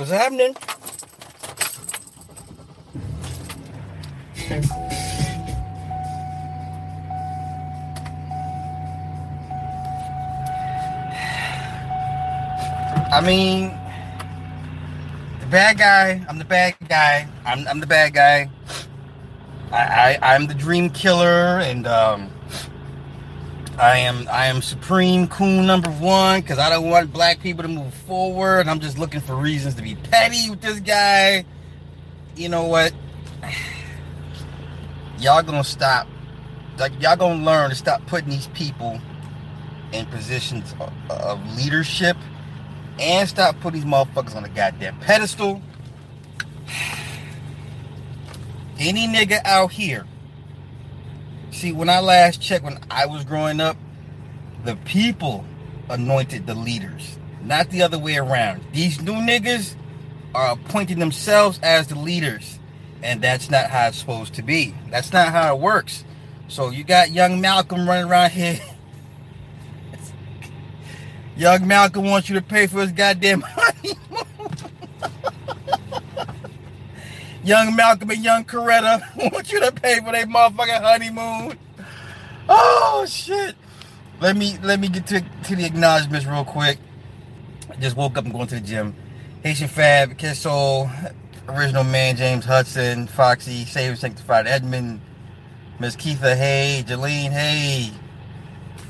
What's happening? I mean, the bad guy. I'm the bad guy. I'm, I'm the bad guy. I, I I'm the dream killer, and um, I am I am supreme coon number one because I don't want black people to move forward. I'm just looking for reasons to be petty with this guy. You know what? Y'all gonna stop. Like y'all gonna learn to stop putting these people in positions of, of leadership and stop putting these motherfuckers on a goddamn pedestal. Any nigga out here. See, when I last checked, when I was growing up, the people anointed the leaders, not the other way around. These new niggas are appointing themselves as the leaders, and that's not how it's supposed to be. That's not how it works. So you got young Malcolm running around here Young Malcolm wants you to pay for his goddamn honeymoon. Young Malcolm and young Coretta want you to pay for their motherfucking honeymoon. Oh shit. Let me let me get to, to the acknowledgments real quick. I just woke up and going to the gym. Haitian Fab, Kissel, Original Man, James Hudson, Foxy, Save Sanctified Edmund, Miss Keitha, hey, Jolene, hey.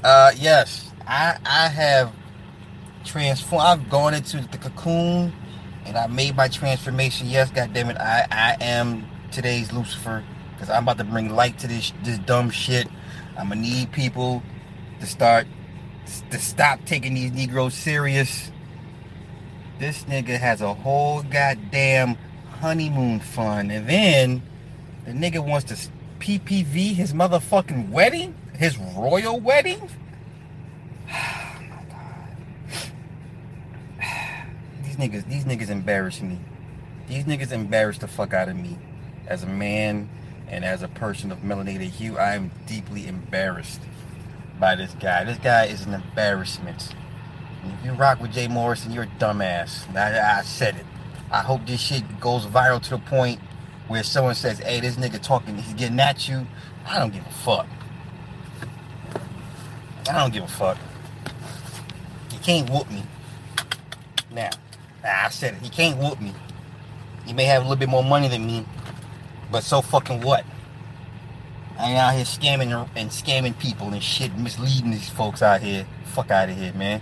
Uh yes, I I have transformed I've gone into the cocoon and I made my transformation. Yes, God damn it, I I am today's Lucifer because I'm about to bring light to this this dumb shit. I'm gonna need people to start to stop taking these Negroes serious. This nigga has a whole goddamn honeymoon fund, and then the nigga wants to PPV his motherfucking wedding, his royal wedding. niggas, these niggas embarrass me. These niggas embarrass the fuck out of me. As a man and as a person of melanated hue, I am deeply embarrassed by this guy. This guy is an embarrassment. And if you rock with Jay Morrison, you're a dumbass. I, I said it. I hope this shit goes viral to the point where someone says, hey, this nigga talking, he's getting at you. I don't give a fuck. I don't give a fuck. You can't whoop me. Now. I said it. He can't whoop me. He may have a little bit more money than me, but so fucking what? I ain't out here scamming and scamming people and shit, misleading these folks out here. Fuck out of here, man.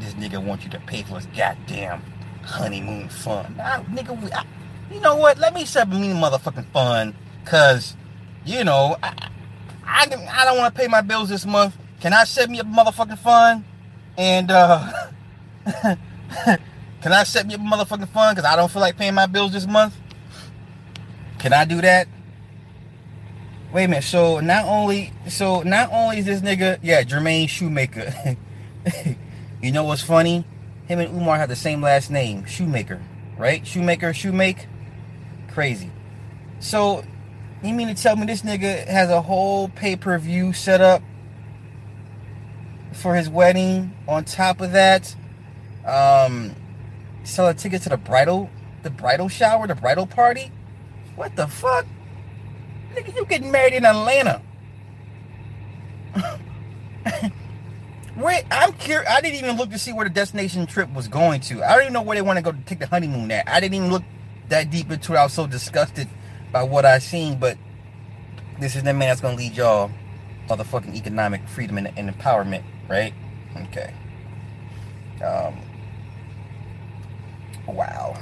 This nigga wants you to pay for his goddamn honeymoon fund. Nah, nigga, I, you know what? Let me set me motherfucking fund, cause you know I, I, I don't want to pay my bills this month. Can I set me a motherfucking fund? And uh Can I set me up a motherfucking fund because I don't feel like paying my bills this month? Can I do that? Wait a minute. So not only so not only is this nigga, yeah, Jermaine Shoemaker. you know what's funny? Him and Umar have the same last name, Shoemaker, right? Shoemaker, Shoemake. Crazy. So you mean to tell me this nigga has a whole pay-per-view set up for his wedding? On top of that, um, sell a ticket to the bridal the bridal shower, the bridal party? What the fuck? Nigga, you getting married in Atlanta. Wait, I'm curious. I didn't even look to see where the destination trip was going to. I don't even know where they want to go to take the honeymoon at. I didn't even look that deep into it. I was so disgusted by what I seen. But this is the man that's gonna lead y'all motherfucking economic freedom and, and empowerment, right? Okay. Um, Wow.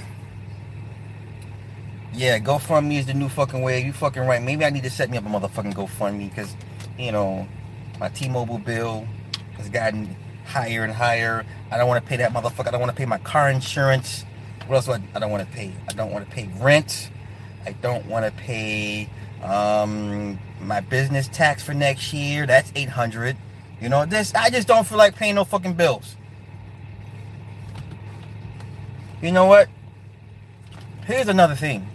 Yeah, GoFundMe is the new fucking way. You fucking right. Maybe I need to set me up a motherfucking GoFundMe because, you know, my T-Mobile bill has gotten higher and higher. I don't want to pay that motherfucker. I don't want to pay my car insurance. What else do I, I don't want to pay? I don't want to pay rent. I don't want to pay um, my business tax for next year. That's 800. You know, this I just don't feel like paying no fucking bills. You know what? Here's another thing.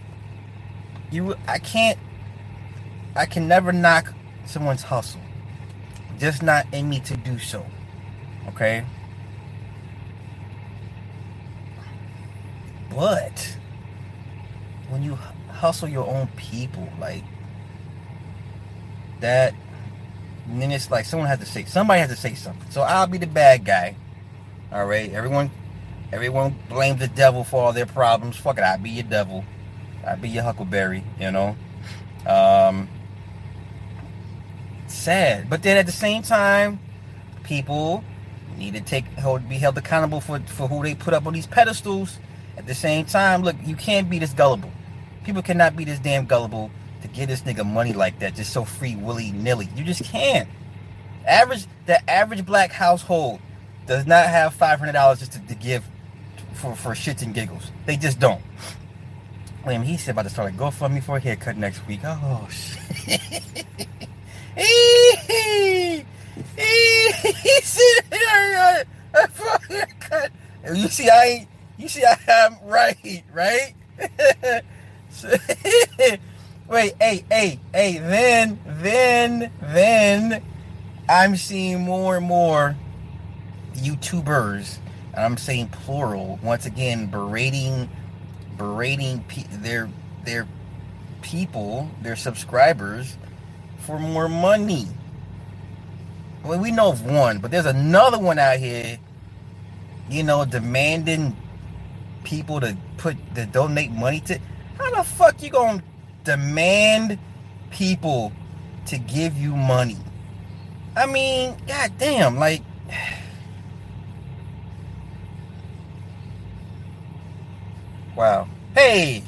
You I can't I can never knock someone's hustle. Just not in me to do so. Okay? But when you hustle your own people, like that, then it's like someone has to say somebody has to say something. So I'll be the bad guy. All right, everyone, everyone blames the devil for all their problems. Fuck it, I'll be your devil. I'll be your Huckleberry. You know. Um, sad, but then at the same time, people need to take be held accountable for for who they put up on these pedestals. At the same time, look, you can't be this gullible. People cannot be this damn gullible to give this nigga money like that, just so free willy nilly. You just can't. Average the average black household does not have five hundred dollars just to, to, give for for shits and giggles. They just don't. William, he said about to start a GoFundMe for a haircut next week. Oh shit. he said for a haircut. You see, I. You see, I am right, right? Wait, hey, hey, hey. Then, then, then, I'm seeing more and more YouTubers, and I'm saying plural once again, berating, berating pe- their their people, their subscribers, for more money. Well, we know of one, but there's another one out here. You know, demanding people to put to donate money to. How the fuck you gonna demand people to give you money? I mean, goddamn, like. Wow. Hey,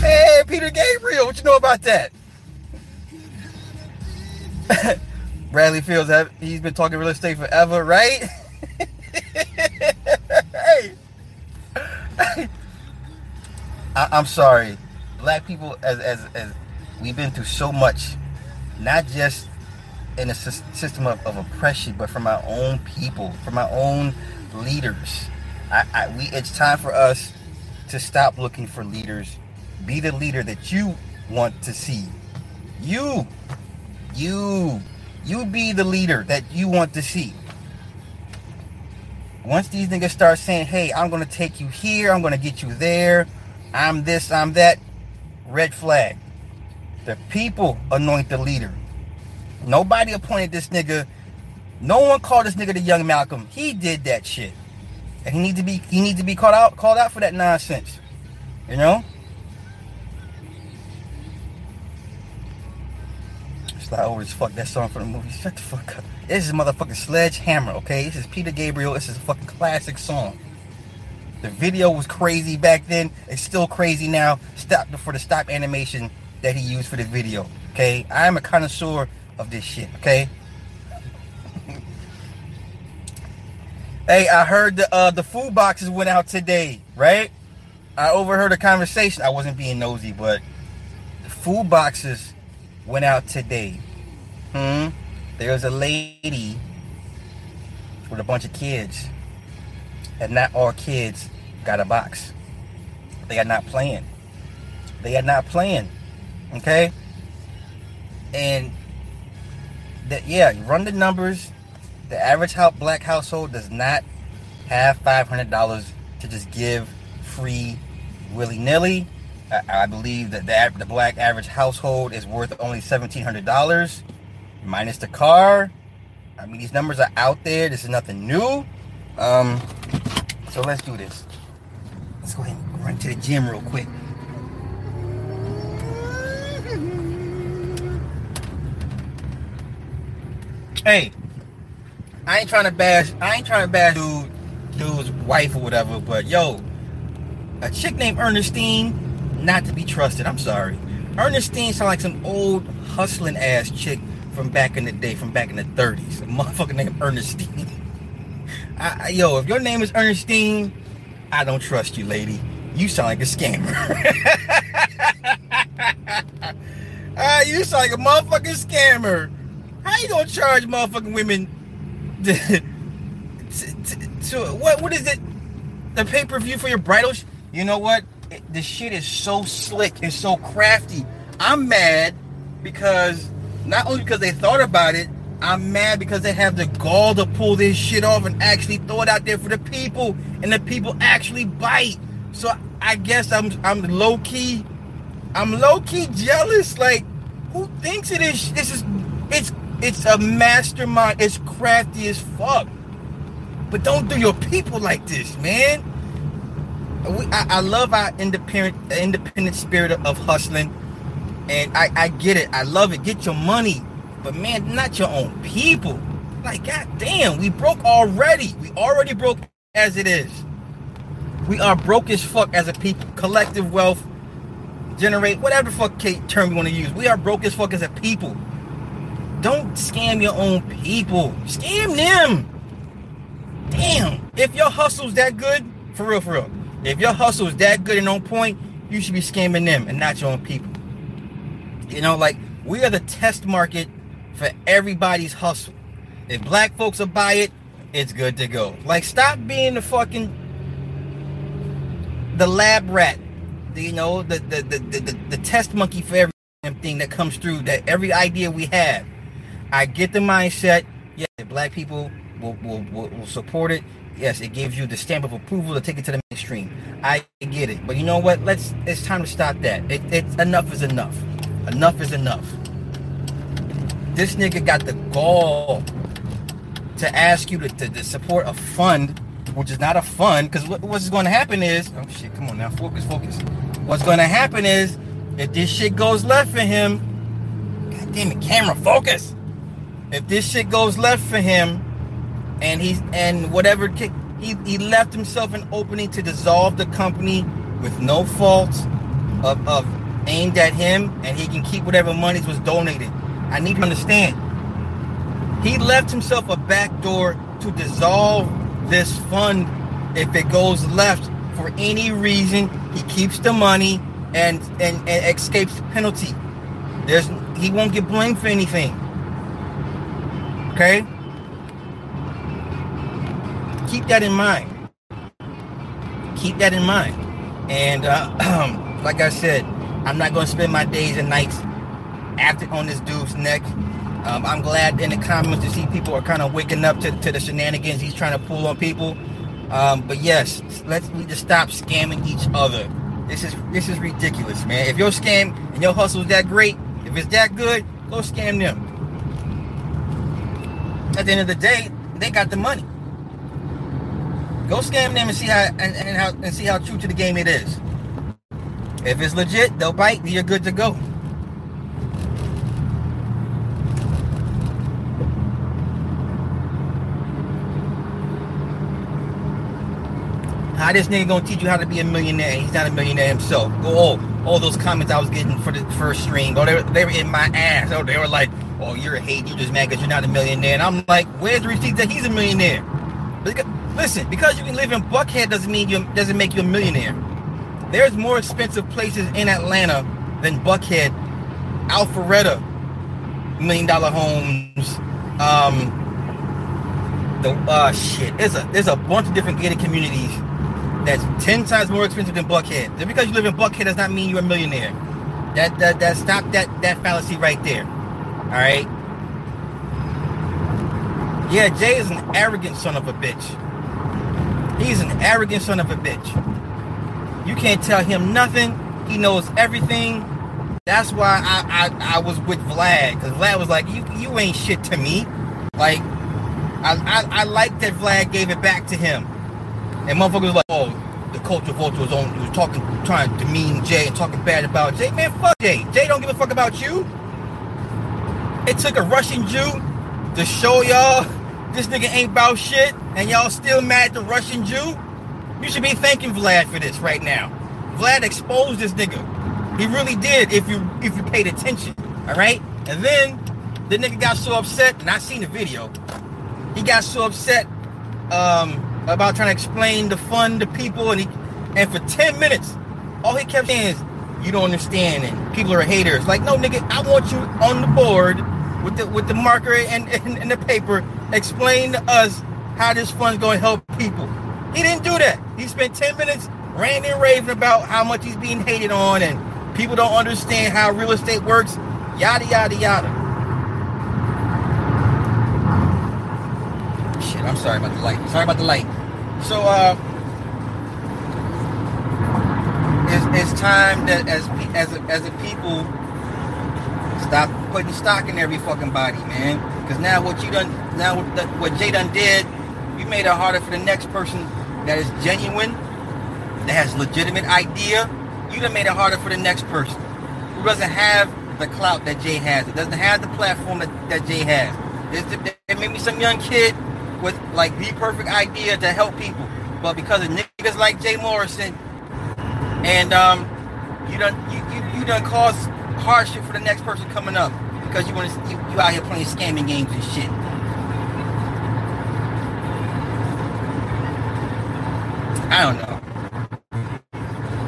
Hey, Peter Gabriel. What you know about that? Bradley Fields, he's been talking real estate forever, right? hey. I, am sorry. Black people, as, as, as we've been through so much, not just in a system of, of oppression, but from our own people, from our own leaders. I, I, we, it's time for us to stop looking for leaders be the leader that you want to see. You, you, you be the leader that you want to see. Once these niggas start saying, hey, I'm going to take you here, I'm going to get you there, I'm this, I'm that, red flag. The people anoint the leader. Nobody appointed this nigga. No one called this nigga the young Malcolm. He did that shit. And he needs to be he needs to be called out called out for that nonsense. You know? Slide over as fuck that song from the movie. Shut the fuck up. This is motherfucking Sledgehammer, okay? This is Peter Gabriel. This is a fucking classic song. The video was crazy back then. It's still crazy now. Stop for the stop animation that he used for the video. Okay, I'm a connoisseur of this shit. Okay. hey, I heard the uh, the food boxes went out today, right? I overheard a conversation. I wasn't being nosy, but the food boxes went out today. Hmm. There's a lady with a bunch of kids, and not all kids got a box. They are not playing. They are not playing. Okay. And that yeah, run the numbers. The average black household does not have five hundred dollars to just give free willy nilly. I, believe that the, the black average household is worth only $1,700 minus the car. I mean, these numbers are out there. This is nothing new. Um, so let's do this. Let's go ahead and run to the gym real quick. Hey, I ain't trying to bash. I ain't trying to bash dude, dude's wife or whatever. But yo, a chick named Ernestine not to be trusted. I'm sorry. Ernestine sound like some old hustling ass chick from back in the day, from back in the 30s. A motherfucker named Ernestine. I, yo, if your name is Ernestine, I don't trust you, lady. You sound like a scammer. uh, you sound like a motherfucking scammer. How you gonna charge motherfucking women to, to, to, to what? What is it? the pay per view for your bridal. Sh- you know what? The shit is so slick and so crafty. I'm mad because not only because they thought about it, I'm mad because they have the gall to pull this shit off and actually throw it out there for the people, and the people actually bite. So I guess I'm I'm low key, I'm low key jealous. Like, who thinks it is? This is it's it's a mastermind. It's crafty as fuck. But don't do your people like this, man. We, I, I love our independent independent spirit of, hustling, and I, I get it. I love it. Get your money, but man, not your own people. Like, goddamn, we broke already. We already broke as it is. We are broke as fuck as a people. Collective wealth, generate whatever fuck term you want to use. We are broke as fuck as a people. Don't scam your own people. Scam them. Damn. If your hustle's that good, for real, for real. If your hustle is that good and on point, you should be scamming them and not your own people. You know, like we are the test market for everybody's hustle. If black folks will buy it, it's good to go. Like stop being the fucking the lab rat. You know, the the, the the the test monkey for everything that comes through, that every idea we have. I get the mindset. Yeah, black people will, will, will support it. Yes, it gives you the stamp of approval to take it to the mainstream. I get it, but you know what? Let's. It's time to stop that. It, it's enough is enough. Enough is enough. This nigga got the gall to ask you to, to, to support a fund, which is not a fund, because what, what's going to happen is, oh shit, come on now, focus, focus. What's going to happen is, if this shit goes left for him, god damn it, camera, focus. If this shit goes left for him, and he's and whatever he he left himself an opening to dissolve the company with no fault of, of aimed at him, and he can keep whatever monies was donated. I need to understand. He left himself a back door to dissolve this fund if it goes left for any reason. He keeps the money and and, and escapes the penalty. There's he won't get blamed for anything. Okay? Keep that in mind. Keep that in mind. And uh, like I said, I'm not going to spend my days and nights acting on this dude's neck. Um, I'm glad in the comments to see people are kind of waking up to, to the shenanigans he's trying to pull on people. Um, but yes, let's we just stop scamming each other. This is this is ridiculous, man. If your scam and your hustle is that great, if it's that good, go scam them. At the end of the day, they got the money. Go scam them and see how and, and how and see how true to the game it is. If it's legit, they'll bite. You're good to go. How this nigga gonna teach you how to be a millionaire? He's not a millionaire himself. Go all, all those comments I was getting for the first stream. Oh, they were, they were in my ass. Oh, they were like, "Oh, you're a hate. You just mad because you're not a millionaire." And I'm like, "Where's the receipt that he's a millionaire?" Listen, because you can live in Buckhead doesn't mean you doesn't make you a millionaire. There's more expensive places in Atlanta than Buckhead, Alpharetta, million dollar homes. Um, the uh shit. There's a there's a bunch of different gated communities that's ten times more expensive than Buckhead. Just because you live in Buckhead does not mean you're a millionaire. That that that stop that that fallacy right there. All right. Yeah, Jay is an arrogant son of a bitch. He's an arrogant son of a bitch. You can't tell him nothing. He knows everything. That's why I I, I was with Vlad because Vlad was like, you you ain't shit to me. Like I, I I like that Vlad gave it back to him. And motherfuckers like, oh, the culture vulture was on He was talking trying to demean Jay and talking bad about Jay. Man, fuck Jay. Jay don't give a fuck about you. It took a Russian Jew to show y'all this nigga ain't about shit, and y'all still mad at the Russian Jew? You should be thanking Vlad for this right now. Vlad exposed this nigga. He really did if you if you paid attention. Alright? And then the nigga got so upset, and I seen the video. He got so upset um, about trying to explain the fun to people, and he and for 10 minutes, all he kept saying is, you don't understand, and people are haters. Like, no, nigga, I want you on the board with the with the marker and, and, and the paper, explain to us how this fund's going to help people. He didn't do that. He spent 10 minutes ranting and raving about how much he's being hated on and people don't understand how real estate works. Yada, yada, yada. Shit, I'm sorry about the light. Sorry about the light. So, uh, it's, it's time that as as a, as a people stop putting stock in every fucking body, man. Because now what you done, now what, what Jay done did, you made it harder for the next person that is genuine, that has legitimate idea. You done made it harder for the next person who doesn't have the clout that Jay has. It doesn't have the platform that, that Jay has. There's, there may be some young kid with like the perfect idea to help people, but because of niggas like Jay Morrison, and um, you done you, you, you done cause hardship for the next person coming up because you want to you, you out here playing scamming games and shit. I don't know.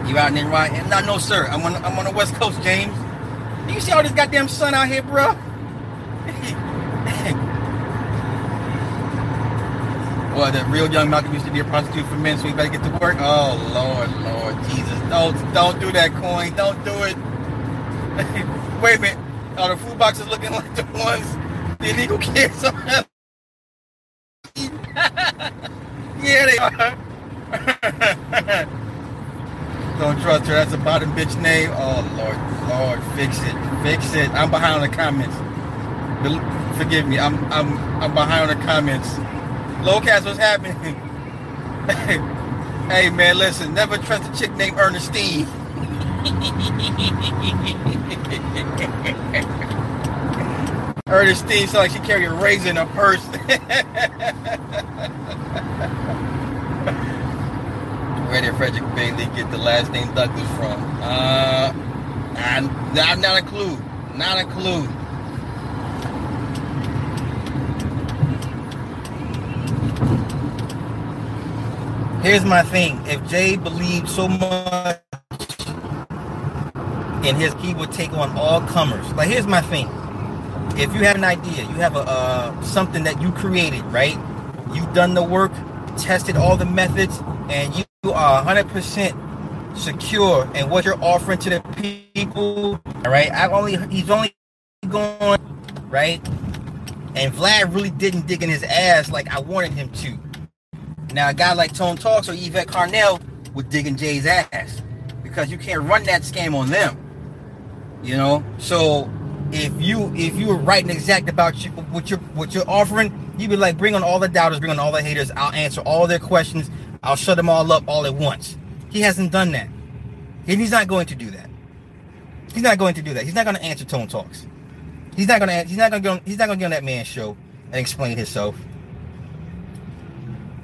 You out in right? No, no, sir. I'm on I'm on the West Coast, James. You see all this goddamn sun out here, bro? Well, the real young Malcolm used to be a prostitute for men, so he better get to work. Oh Lord, Lord Jesus, don't don't do that, coin. Don't do it. Wait a minute. Are the food boxes looking like the ones the illegal kids are? yeah, they are. Don't trust her. That's a bottom bitch name. Oh Lord, Lord, fix it, fix it. I'm behind on the comments. Forgive me. I'm I'm I'm behind on the comments. Lowcast, what's happening? hey man, listen. Never trust a chick named Ernestine. Ernestine sounds like she carried a razor in her purse. Where did Frederick Bailey get the last name Douglass from? Uh, not, not a clue. Not a clue. Here's my thing. If Jay believed so much in his, he would take on all comers. Like, here's my thing. If you have an idea, you have a uh, something that you created, right? You've done the work, tested all the methods, and you are 100% secure in what you're offering to the people. All right, I only he's only going right, and Vlad really didn't dig in his ass like I wanted him to. Now a guy like Tone Talks or Yvette Carnell would dig in Jay's ass because you can't run that scam on them. You know, so if you if you were writing exact about you, what you're what you're offering, you'd be like, bring on all the doubters, bring on all the haters. I'll answer all their questions. I'll shut them all up all at once. He hasn't done that. And he's not going to do that. He's not going to do that. He's not going to answer Tone Talks. He's not going to. He's not going to. He's not going to get on that man's show and explain himself.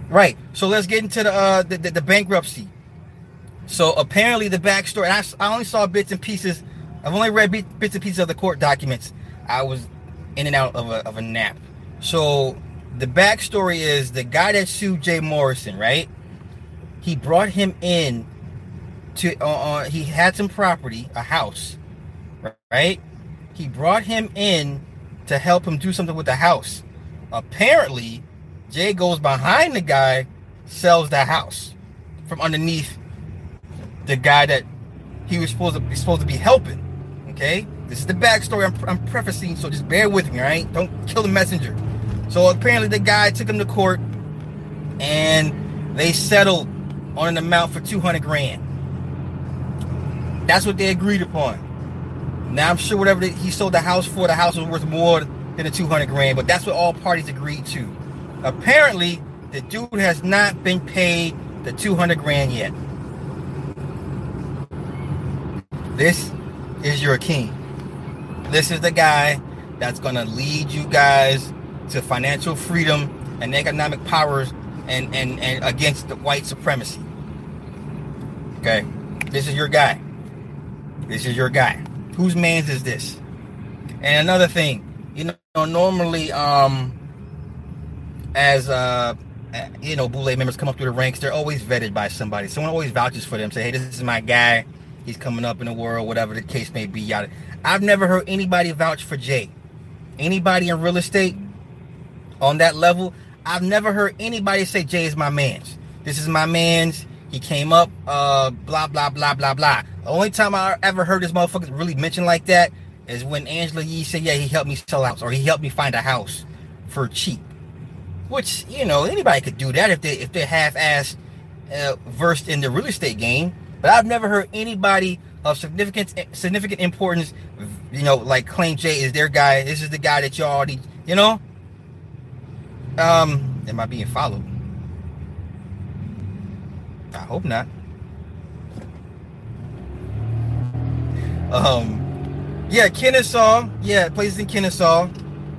Right. So let's get into the uh, the, the, the, bankruptcy. So apparently the backstory. I, I only saw bits and pieces. I've only read bits and pieces of the court documents. I was in and out of a, of a nap. So the backstory is the guy that sued Jay Morrison, right? he brought him in to uh, uh, he had some property, a house, right? He brought him in to help him do something with the house. Apparently, Jay goes behind the guy, sells the house from underneath the guy that he was supposed to be supposed to be helping. Okay, this is the backstory I'm, I'm prefacing, so just bear with me, right? Don't kill the messenger. So apparently, the guy took him to court, and they settled on an amount for 200 grand. That's what they agreed upon. Now I'm sure whatever he sold the house for, the house was worth more than the 200 grand, but that's what all parties agreed to. Apparently, the dude has not been paid the 200 grand yet. This is your king. This is the guy that's going to lead you guys to financial freedom and economic powers and, and, and against the white supremacy. Okay? This is your guy. This is your guy. Whose man's is this? And another thing, you know, normally, um, as uh, you know, Boule members come up through the ranks, they're always vetted by somebody. Someone always vouches for them. Say, hey, this is my guy. He's coming up in the world, whatever the case may be. Yada. I've never heard anybody vouch for Jay. Anybody in real estate on that level, I've never heard anybody say Jay is my man's. This is my man's He came up, uh, blah blah blah blah blah. The only time I ever heard this motherfucker really mentioned like that is when Angela Yee said, "Yeah, he helped me sell house, or he helped me find a house for cheap." Which you know anybody could do that if they if they're half-ass uh, versed in the real estate game. But I've never heard anybody of significant significant importance, you know, like claim Jay is their guy. This is the guy that y'all already, you know. Um, am I being followed? I hope not. Um, yeah, Kennesaw. Yeah, places in Kennesaw.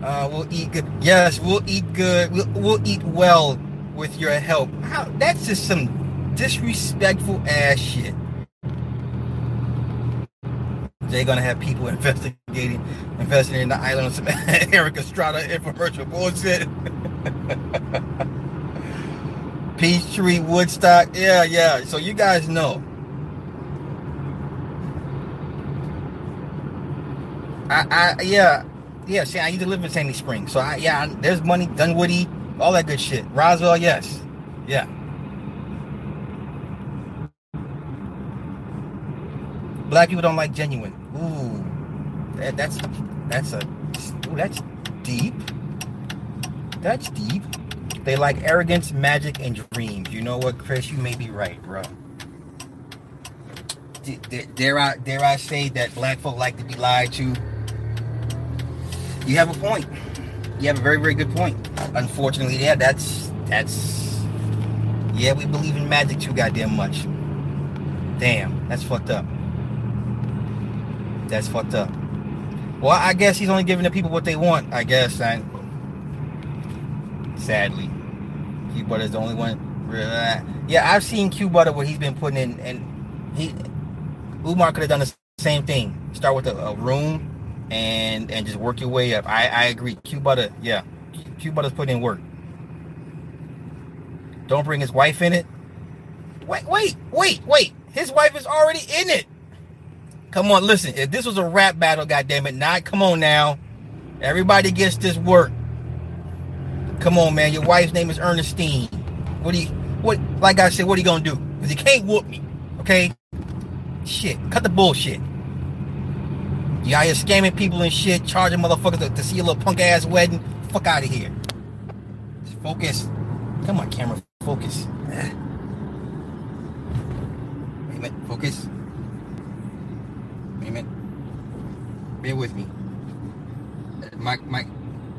Uh, we'll eat good. Yes, we'll eat good. We'll, we'll eat well with your help. How, that's just some disrespectful ass shit. They're gonna have people investigating, investigating the island of some Erik Estrada infomercial bullshit. Peachtree, Woodstock, yeah, yeah. So you guys know. I, I, yeah, yeah. See, I used to live in Sandy Springs, so I, yeah. There's money, Dunwoody, all that good shit. Roswell, yes, yeah. Black people don't like genuine. Ooh, that, that's that's a ooh, that's deep. That's deep. They like arrogance, magic, and dreams. You know what, Chris? You may be right, bro. Dare I dare I say that black folk like to be lied to? You have a point. You have a very very good point. Unfortunately, yeah, that's that's yeah, we believe in magic too goddamn much. Damn, that's fucked up. That's fucked up. Well, I guess he's only giving the people what they want. I guess. I, sadly, Q Butter is the only one. Yeah, I've seen Q Butter what he's been putting in, and he Umar could have done the same thing. Start with a, a, room and and just work your way up. I I agree. Q Butter, yeah, Q Butter's putting in work. Don't bring his wife in it. Wait, wait, wait, wait. His wife is already in it. Come on, listen. If this was a rap battle, goddamn it, not come on now. Everybody gets this work. Come on, man. Your wife's name is Ernestine. What do you what like I said, what are you gonna do? Because you can't whoop me. Okay? Shit. Cut the bullshit. You out here scamming people and shit, charging motherfuckers to, to see a little punk ass wedding. Fuck out of here. Focus. Come on, camera. Focus. Wait a minute. Focus. Wait a. Bear with me. My my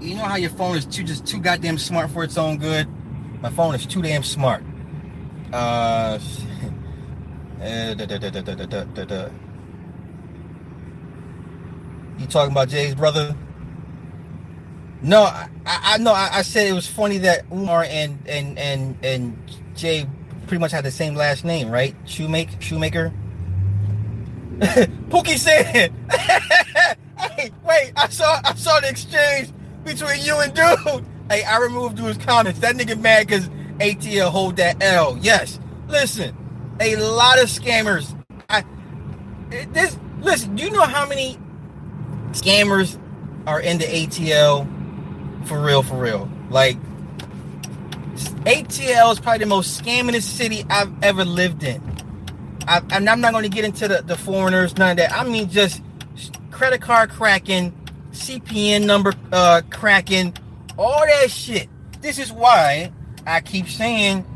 you know how your phone is too just too goddamn smart for its own good? My phone is too damn smart. Uh, uh da, da, da, you talking about Jay's brother? No, I, I know. I, I, said it was funny that Umar and and and and Jay pretty much had the same last name, right? Shoemaker. Shoemaker. Pookie said, "Hey, wait! I saw I saw the exchange between you and dude. Hey, I removed dude's comments. That nigga mad because ATL hold that L. Yes. Listen, a lot of scammers. I eh, this listen. Do you know how many scammers are in the ATL? For real, for real. Like ATL is probably the most scammingest city I've ever lived in. I, and I'm not going to get into the, the foreigners, none of that. I mean, just credit card cracking, CPN number uh, cracking, all that shit. This is why I keep saying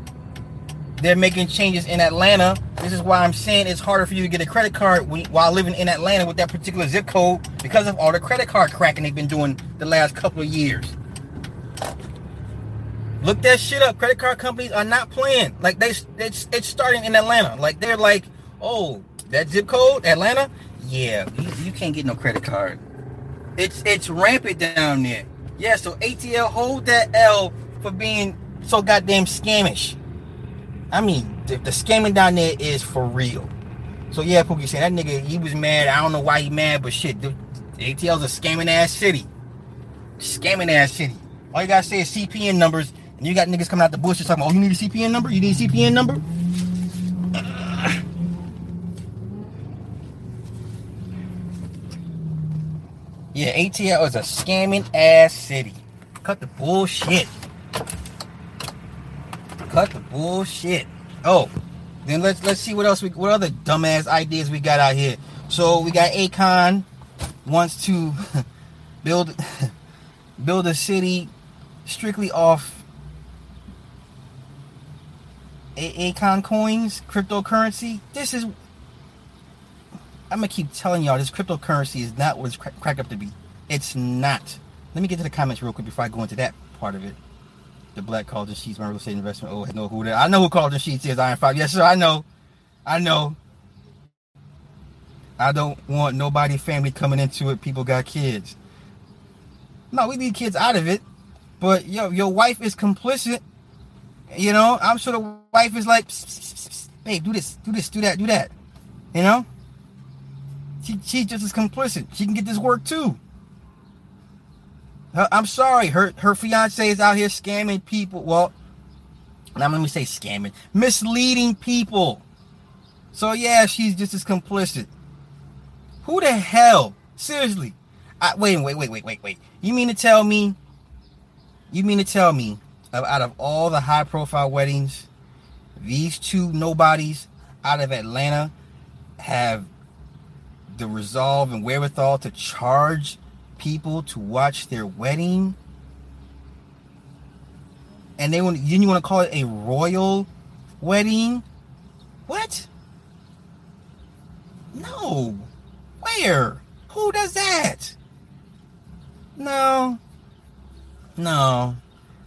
they're making changes in Atlanta. This is why I'm saying it's harder for you to get a credit card while living in Atlanta with that particular zip code because of all the credit card cracking they've been doing the last couple of years. Look that shit up. Credit card companies are not playing. Like they, it's, it's starting in Atlanta. Like they're like, oh, that zip code, Atlanta. Yeah, you, you can't get no credit card. It's it's rampant down there. Yeah, so ATL hold that L for being so goddamn scamish. I mean, the, the scamming down there is for real. So yeah, Pookie saying that nigga, he was mad. I don't know why he mad, but shit, the, the ATL's a scamming ass city. Scamming ass city. All you gotta say is CPN numbers, you got niggas coming out the bush just talking, oh, you need a CPN number? You need a CPN number? Yeah, ATL is a scamming ass city. Cut the bullshit. Cut the bullshit. Oh, Then let's let's see what else we what other dumbass ideas we got out here. So we got Akon wants to build build a city strictly off a- coins, cryptocurrency. This is I'm gonna keep telling y'all this cryptocurrency is not what it's cra- cracked up to be. It's not. Let me get to the comments real quick before I go into that part of it. The Black Carlton Sheets, my real estate investment. Oh, I know who that. I know who Carlton Sheets is. Iron Five. Yes, sir. I know. I know. I don't want nobody family coming into it. People got kids. No, we need kids out of it. But yo, your wife is complicit. You know, I'm sure the wife is like, psst, babe, do this, do this, do that, do that. You know? She, she's just as complicit. She can get this work too. I'm sorry, her her fiance is out here scamming people. Well, now let me say scamming, misleading people. So yeah, she's just as complicit. Who the hell? Seriously. I, wait, wait, wait, wait, wait, wait. You mean to tell me? You mean to tell me, out of all the high-profile weddings, these two nobodies out of Atlanta have the resolve and wherewithal to charge people to watch their wedding? And they want you want to call it a royal wedding? What? No. Where? Who does that? No. No.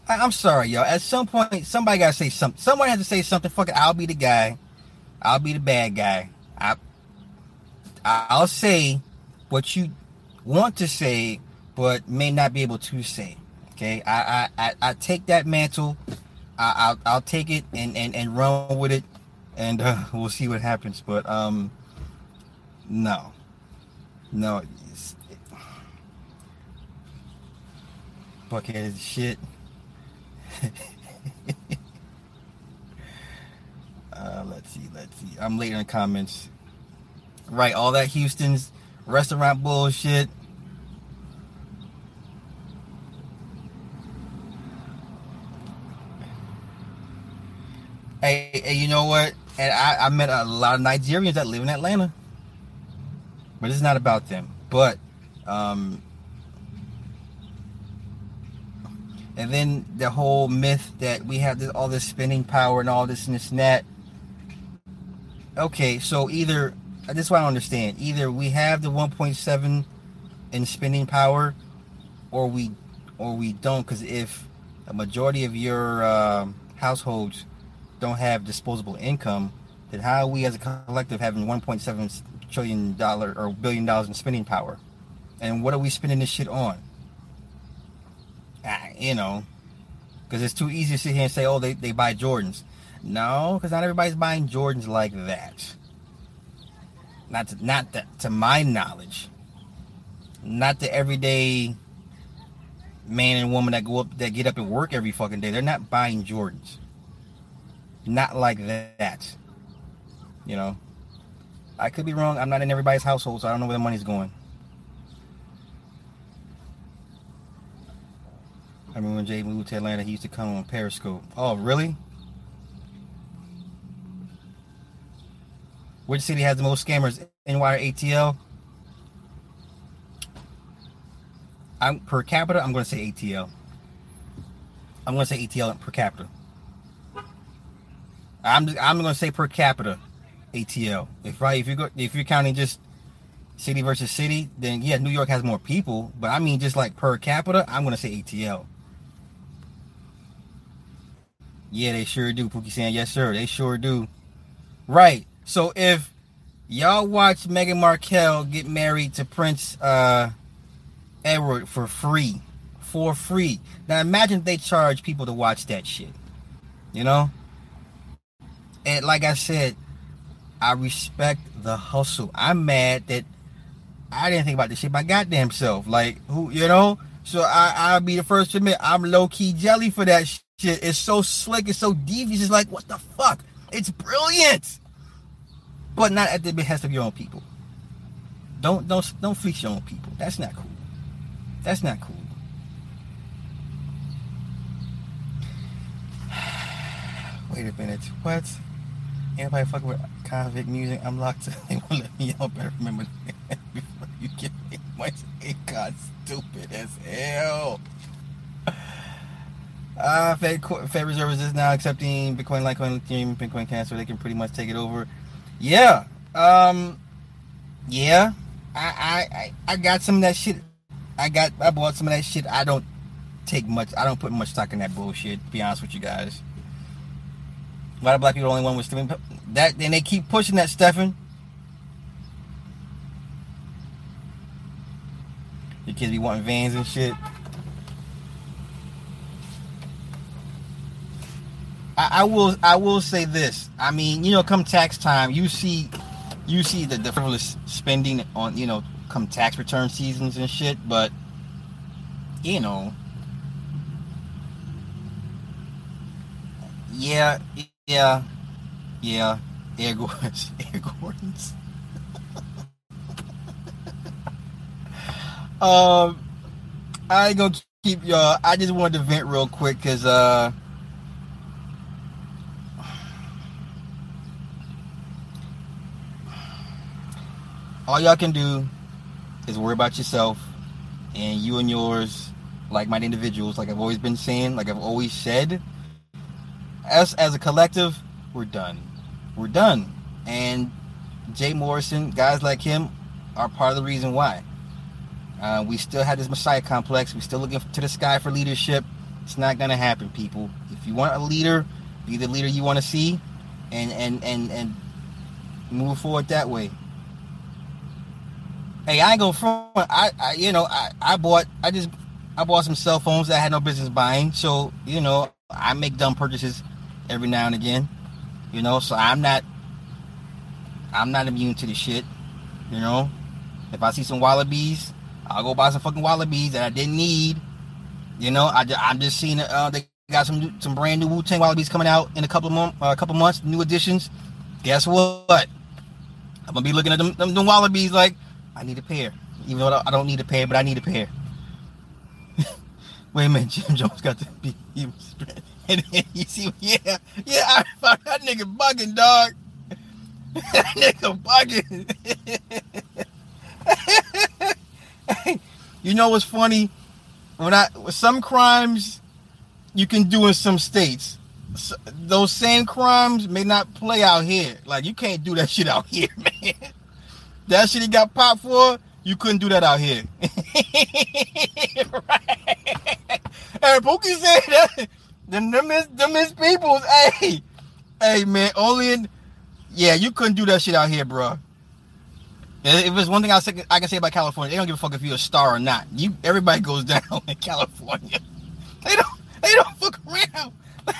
I, am sorry, y'all. At some point, somebody gotta say something. Someone has to say something. Fuck it. I'll be the guy. I'll be the bad guy. I I'll say what you want to say, but may not be able to say. Okay, I I, I, take that mantle. I, will I'll take it and, and, and run with it, and uh, we'll see what happens. But um, no, no, buckhead shit. uh, let's see, let's see. I'm late in the comments. Right, all that Houston's restaurant bullshit. Hey, hey, you know what? And I, I met a lot of Nigerians that live in Atlanta. But it's not about them. But um and then the whole myth that we have this, all this spending power and all this and this and that. Okay, so either this is what I understand. Either we have the 1.7 in spending power, or we, or we don't. Because if a majority of your uh, households don't have disposable income, then how are we as a collective having 1.7 trillion dollar or billion dollars in spending power? And what are we spending this shit on? You know, because it's too easy to sit here and say, oh, they, they buy Jordans. No, because not everybody's buying Jordans like that. Not to, not that, to my knowledge. Not the everyday man and woman that go up that get up and work every fucking day. They're not buying Jordans. Not like that. You know. I could be wrong. I'm not in everybody's household, so I don't know where the money's going. I remember when Jay moved to Atlanta, he used to come on Periscope. Oh, really? Which city has the most scammers? NY or ATL? I'm per capita. I'm going to say ATL. I'm going to say ATL per capita. I'm I'm going to say per capita ATL. If right, if you go, if you're counting just city versus city, then yeah, New York has more people. But I mean, just like per capita, I'm going to say ATL. Yeah, they sure do. Pookie saying yes, sir. They sure do. Right. So if y'all watch Meghan Markle get married to Prince uh, Edward for free, for free. Now imagine they charge people to watch that shit. You know? And like I said, I respect the hustle. I'm mad that I didn't think about this shit my goddamn self. Like who, you know? So I, I'll be the first to admit I'm low key jelly for that shit. It's so slick, it's so devious. It's like, what the fuck? It's brilliant but not at the behest of your own people. Don't don't don't fleece your own people. That's not cool. That's not cool. Wait a minute. What? Everybody fucking with convict music. I'm locked to. They won't let me out. Better remember before you get me. My God, stupid as hell. Uh, Fed, Fed Reserve is now accepting Bitcoin, Litecoin, Ethereum, Bitcoin Cash, so they can pretty much take it over. Yeah. Um. Yeah. I, I I got some of that shit. I got I bought some of that shit. I don't take much. I don't put much stock in that bullshit. To be honest with you guys. Lot of black people the only one with streaming that. Then they keep pushing that, Stefan. Your kids be wanting vans and shit. I, I will I will say this. I mean, you know, come tax time, you see you see the, the frivolous spending on, you know, come tax return seasons and shit, but you know Yeah, yeah, yeah. Air Gordons. Air Gordons. um I ain't gonna keep y'all. I just wanted to vent real quick because uh all y'all can do is worry about yourself and you and yours, like minded individuals, like I've always been saying, like I've always said. Us as a collective, we're done. We're done. And Jay Morrison, guys like him, are part of the reason why. Uh, we still have this Messiah complex. We're still looking to the sky for leadership. It's not gonna happen, people. If you want a leader, be the leader you want to see, and and and and move forward that way. Hey, I ain't go front. I, I, you know, I, I bought, I just, I bought some cell phones that I had no business buying. So, you know, I make dumb purchases every now and again. You know, so I'm not, I'm not immune to the shit. You know, if I see some wallabies, I'll go buy some fucking wallabies that I didn't need. You know, I, I'm just seeing uh, they got some some brand new Wu Tang wallabies coming out in a couple of months, uh, a couple months, new editions. Guess what? I'm gonna be looking at them, them, them wallabies like I need a pair. Even though I don't need a pair, but I need a pair. Wait a minute, Jim Jones got to be. Was, and you see, yeah, yeah, I found that nigga bugging, dog. that nigga bugging. you know what's funny? When I some crimes you can do in some states, those same crimes may not play out here. Like you can't do that shit out here, man. That shit he got popped for, you couldn't do that out here. right. Hey, Pookie said that. Them, them, is, them is peoples. Hey, hey, man, only in, yeah, you couldn't do that shit out here, bro. If there's one thing I, say, I can say about California, they don't give a fuck if you're a star or not. You, everybody goes down in California. They don't, they don't fuck around.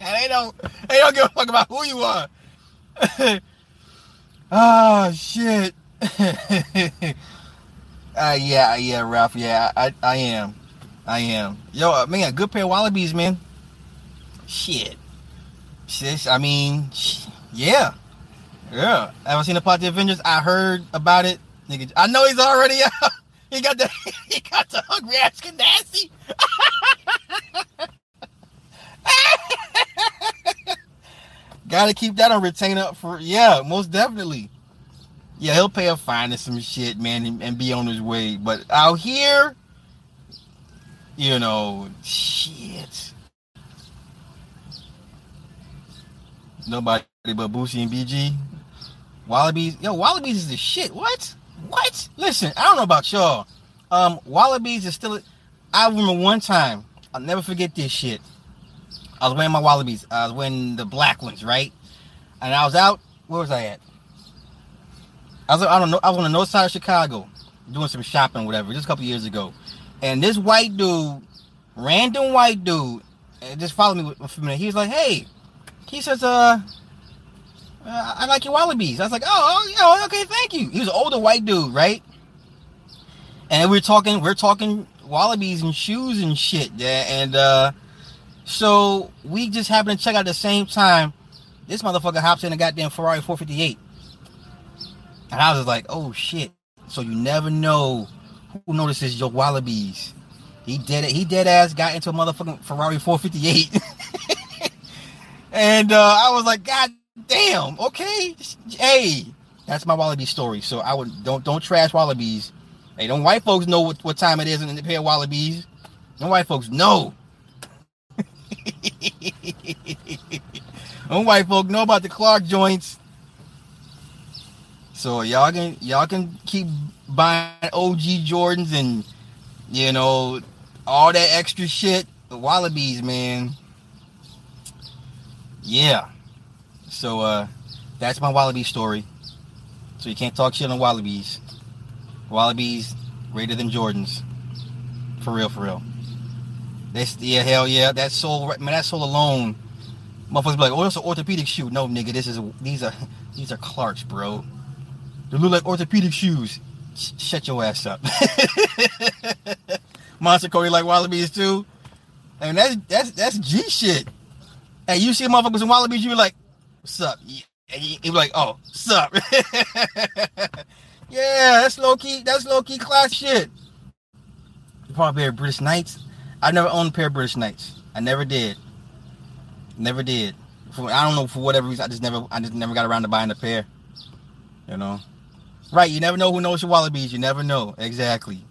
they don't, they don't give a fuck about who you are. Oh shit. uh, yeah, yeah, Ralph. Yeah, I, I am. I am. Yo, uh, man, good pair of wallabies, man. Shit. Shit. I mean, yeah, yeah. Ever seen the plot the Avengers? I heard about it. Nigga, I know he's already out. He got the he got the hungry ass Canassi. Gotta keep that on retainer for yeah, most definitely. Yeah, he'll pay a fine and some shit, man, and, and be on his way. But out here, you know, shit. Nobody but Boosie and BG. Wallabies, yo, Wallabies is the shit. What? What? Listen, I don't know about y'all. Um, Wallabies is still. I remember one time. I'll never forget this shit. I was wearing my Wallabies. I was wearing the black ones, right? And I was out. Where was I at? I was I don't know. I was on the north side of Chicago doing some shopping, whatever, just a couple years ago. And this white dude, random white dude, just followed me for a minute. He was like, "Hey," he says, "Uh." Uh, I like your wallabies. I was like, oh, oh, okay, thank you. He was an older white dude, right? And we are talking, we are talking wallabies and shoes and shit. Yeah, and uh, so we just happened to check out at the same time. This motherfucker hops in a goddamn Ferrari 458. And I was like, oh shit. So you never know who notices your wallabies. He dead he dead ass got into a motherfucking Ferrari 458. and uh, I was like, God damn, okay, hey, that's my Wallaby story. So I would don't don't trash Wallabies. Hey, don't white folks know what, what time it is in the pair of Wallabies. No white folks know. don't white folk know about the Clark joints. So y'all can y'all can keep buying OG Jordans and you know all that extra shit. The Wallabies, man. Yeah. So uh that's my Wallaby story. So you can't talk shit on Wallabies. Wallabies greater than Jordans. For real, for real. This yeah, hell yeah. That sole man, that sole alone. Motherfuckers be like, oh, it's an orthopedic shoe. No, nigga, this is these are these are Clarks, bro. They look like orthopedic shoes. Sh- shut your ass up. Monster Kody like wallabies too. And that's that's that's G shit. Hey, you see motherfuckers in wallabies, you be like, what's up? And you be like, oh, what's up? yeah, that's low key, that's low key class shit. You probably pair British Knights. I never owned a pair of British Knights. I never did. Never did. For, I don't know for whatever reason. I just never I just never got around to buying a pair. You know? Right, you never know who knows your wallabies. You never know. Exactly.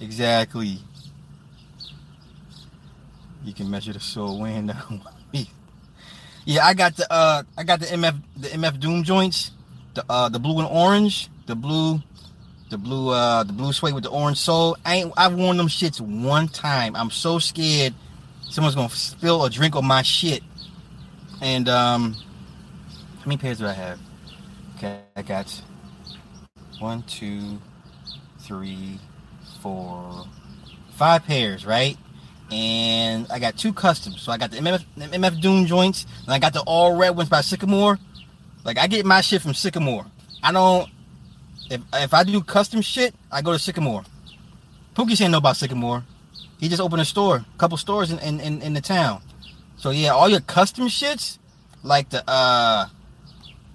Exactly. You can measure the soul down. yeah, I got the uh I got the MF the MF Doom joints. The uh the blue and orange. The blue the blue uh the blue suede with the orange sole. I ain't I've worn them shits one time. I'm so scared someone's gonna spill a drink on my shit. And um how many pairs do I have? Okay, I got one, two, three, four, five pairs, right? And I got two customs. So I got the MF, MF Doom joints, and I got the all red ones by Sycamore. Like I get my shit from Sycamore. I don't. If if I do custom shit, I go to Sycamore. Pookie saying know about Sycamore. He just opened a store, a couple stores in, in, in, in the town. So yeah, all your custom shits, like the uh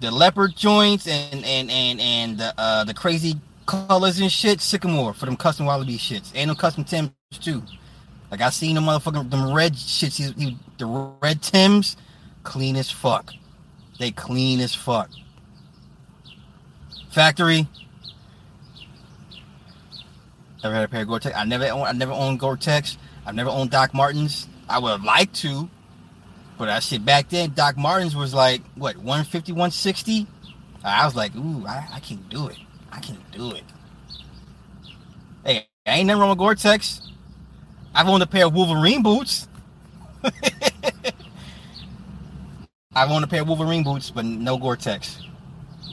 the leopard joints and and and and the uh the crazy colors and shit, Sycamore for them custom Wallaby shits and them custom Tims too. Like I seen them motherfucking them red shits, he, he, the red Tims, clean as fuck. They clean as fuck. Factory. Never had a pair of Gore-Tex. I never owned. I never owned Gore-Tex. I've never owned Doc Martens. I would have liked to, but that shit back then, Doc Martens was like, what, 150, 160? I was like, ooh, I, I can do it. I can't do it. Hey, I ain't never with Gore-Tex. I've owned a pair of Wolverine boots. I've owned a pair of Wolverine boots, but no Gore-Tex.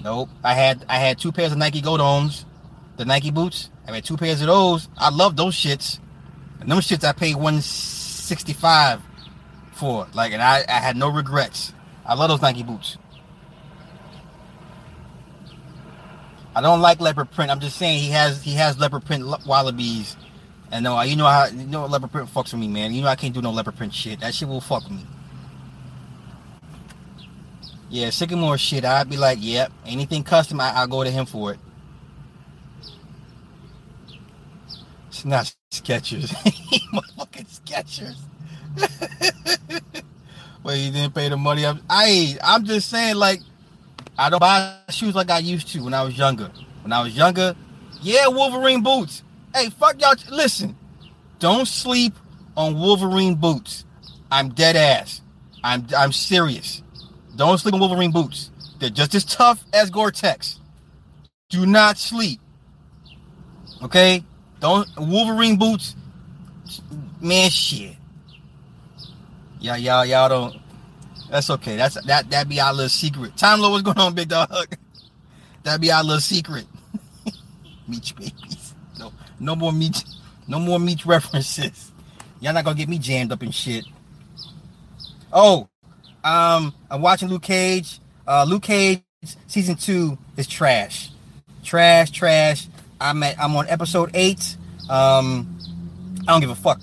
Nope. I had I had two pairs of Nike Goadomes, the Nike boots. I had two pairs of those. I love those shits. And those shits I paid 165 for. Like, and I, I had no regrets. I love those Nike boots. I don't like leopard print. I'm just saying he has he has leopard print wallabies. And no, you know how you know leopard print fucks with me, man. You know I can't do no leopard print shit. That shit will fuck me. Yeah, Sycamore shit. I'd be like, yep. Anything custom, I, will go to him for it. It's not Skechers. Motherfucking Skechers. well, you didn't pay the money. I'm, I, I'm just saying, like, I don't buy shoes like I used to when I was younger. When I was younger, yeah, Wolverine boots. Hey, fuck y'all. Listen, don't sleep on Wolverine boots. I'm dead ass. I'm I'm serious. Don't sleep on Wolverine boots. They're just as tough as Gore-Tex. Do not sleep. Okay? Don't Wolverine boots. Man, shit. Y'all, y'all, y'all don't. That's okay. That's that. That be our little secret. Time Lord, what's going on, big dog? That be our little secret. meat babies. No, no more meat. No more meat references. Y'all not gonna get me jammed up in shit. Oh, um, I'm watching Luke Cage. Uh, Luke Cage season two is trash, trash, trash. I'm at. I'm on episode eight. Um, I don't give a fuck.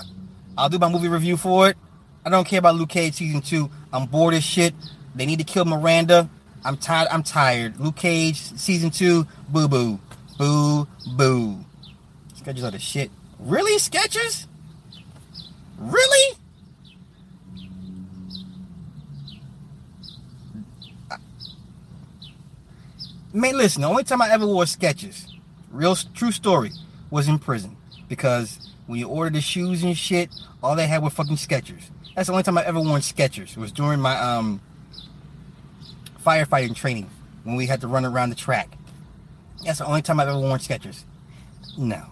I'll do my movie review for it. I don't care about Luke Cage season two. I'm bored as shit. They need to kill Miranda. I'm tired. I'm tired. Luke Cage season two. Boo boo, boo boo. Skechers are the shit. Really, Skechers? Really? Man, listen, the only time I ever wore Skechers, real true story, was in prison because when you ordered the shoes and shit, all they had were fucking Skechers. That's the only time I ever worn Skechers. It was during my um firefighting training when we had to run around the track. That's the only time I've ever worn Skechers. No,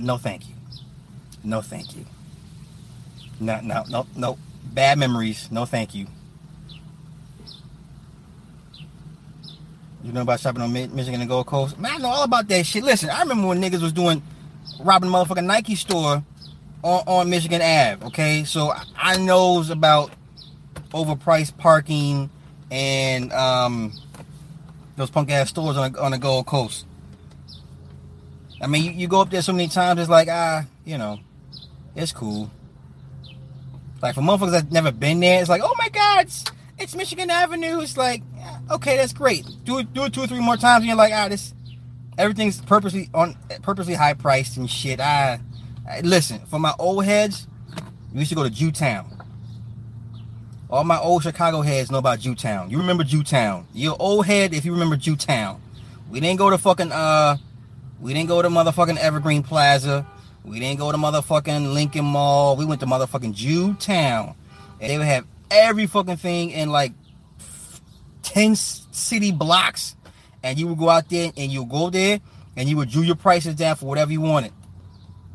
no, thank you. No, thank you. No, no, no, no. Bad memories. No, thank you. You know about shopping on Michigan and Gold Coast? Man, I know all about that shit. Listen, I remember when niggas was doing robbing the motherfucking Nike store on, on Michigan Ave. Okay, so I knows about overpriced parking and um, those punk ass stores on on the Gold Coast. I mean, you, you go up there so many times, it's like ah, you know, it's cool. Like for motherfuckers that's never been there, it's like, oh my god, it's, Michigan Avenue. It's like, okay, that's great. Do it, do it two or three more times, and you're like, ah, this everything's purposely on purposely high priced and shit. I, I listen for my old heads. We used to go to Jewtown. All my old Chicago heads know about Jewtown. You remember Jewtown. You're old head if you remember Jewtown. We didn't go to fucking uh, we didn't go to motherfucking Evergreen Plaza. We didn't go to motherfucking Lincoln Mall. We went to motherfucking Jewtown, and they would have every fucking thing in like 10 city blocks and you would go out there and you would go there and you would drew your prices down for whatever you wanted.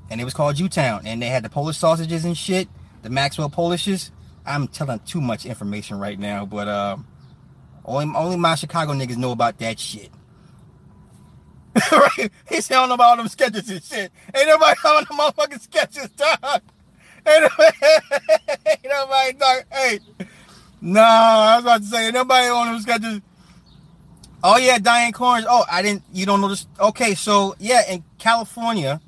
And it was called Jewtown. And they had the Polish sausages and shit, the Maxwell Polishes. I'm telling too much information right now, but uh, only only my Chicago niggas know about that shit. right? He said, I don't know about all them Skechers and shit. Ain't nobody on the motherfucking Skechers, dog. Ain't nobody. Hey, no, I was about to say, nobody on them Skechers. Oh yeah, Diane Corns. Oh, I didn't. You don't know this. Okay, so yeah, in California,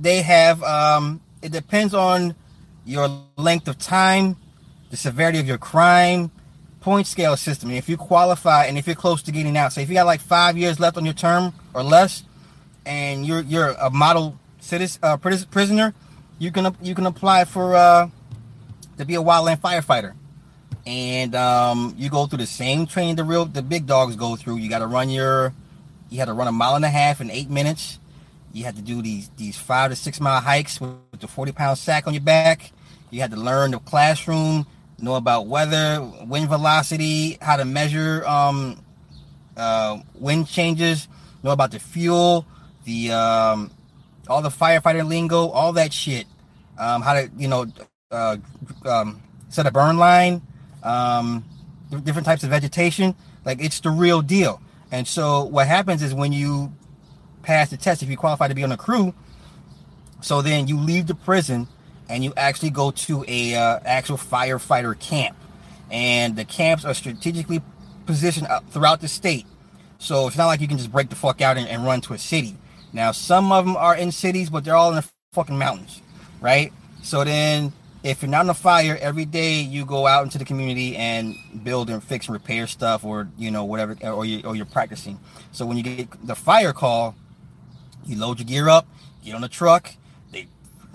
they have. Um, it depends on your length of time, the severity of your crime, point scale system. if you qualify and if you're close to getting out, so if you got like five years left on your term or less, and you're you're a model citizen uh, prisoner, you can you can apply for uh, to be a wildland firefighter and um, you go through the same training the real the big dogs go through. You got to run your, you had to run a mile and a half in eight minutes. You had to do these these five to six mile hikes with the forty pound sack on your back. You had to learn the classroom, know about weather, wind velocity, how to measure um, uh, wind changes, know about the fuel, the um, all the firefighter lingo, all that shit. Um, how to you know uh, um, set a burn line um, different types of vegetation. Like it's the real deal. And so what happens is when you pass the test, if you qualify to be on a crew, so then you leave the prison and you actually go to a uh, actual firefighter camp. And the camps are strategically positioned throughout the state. So it's not like you can just break the fuck out and, and run to a city. Now, some of them are in cities, but they're all in the fucking mountains, right? So then if you're not on a fire every day you go out into the community and build and fix and repair stuff or you know whatever or you or you're practicing. So when you get the fire call you load your gear up get on the truck they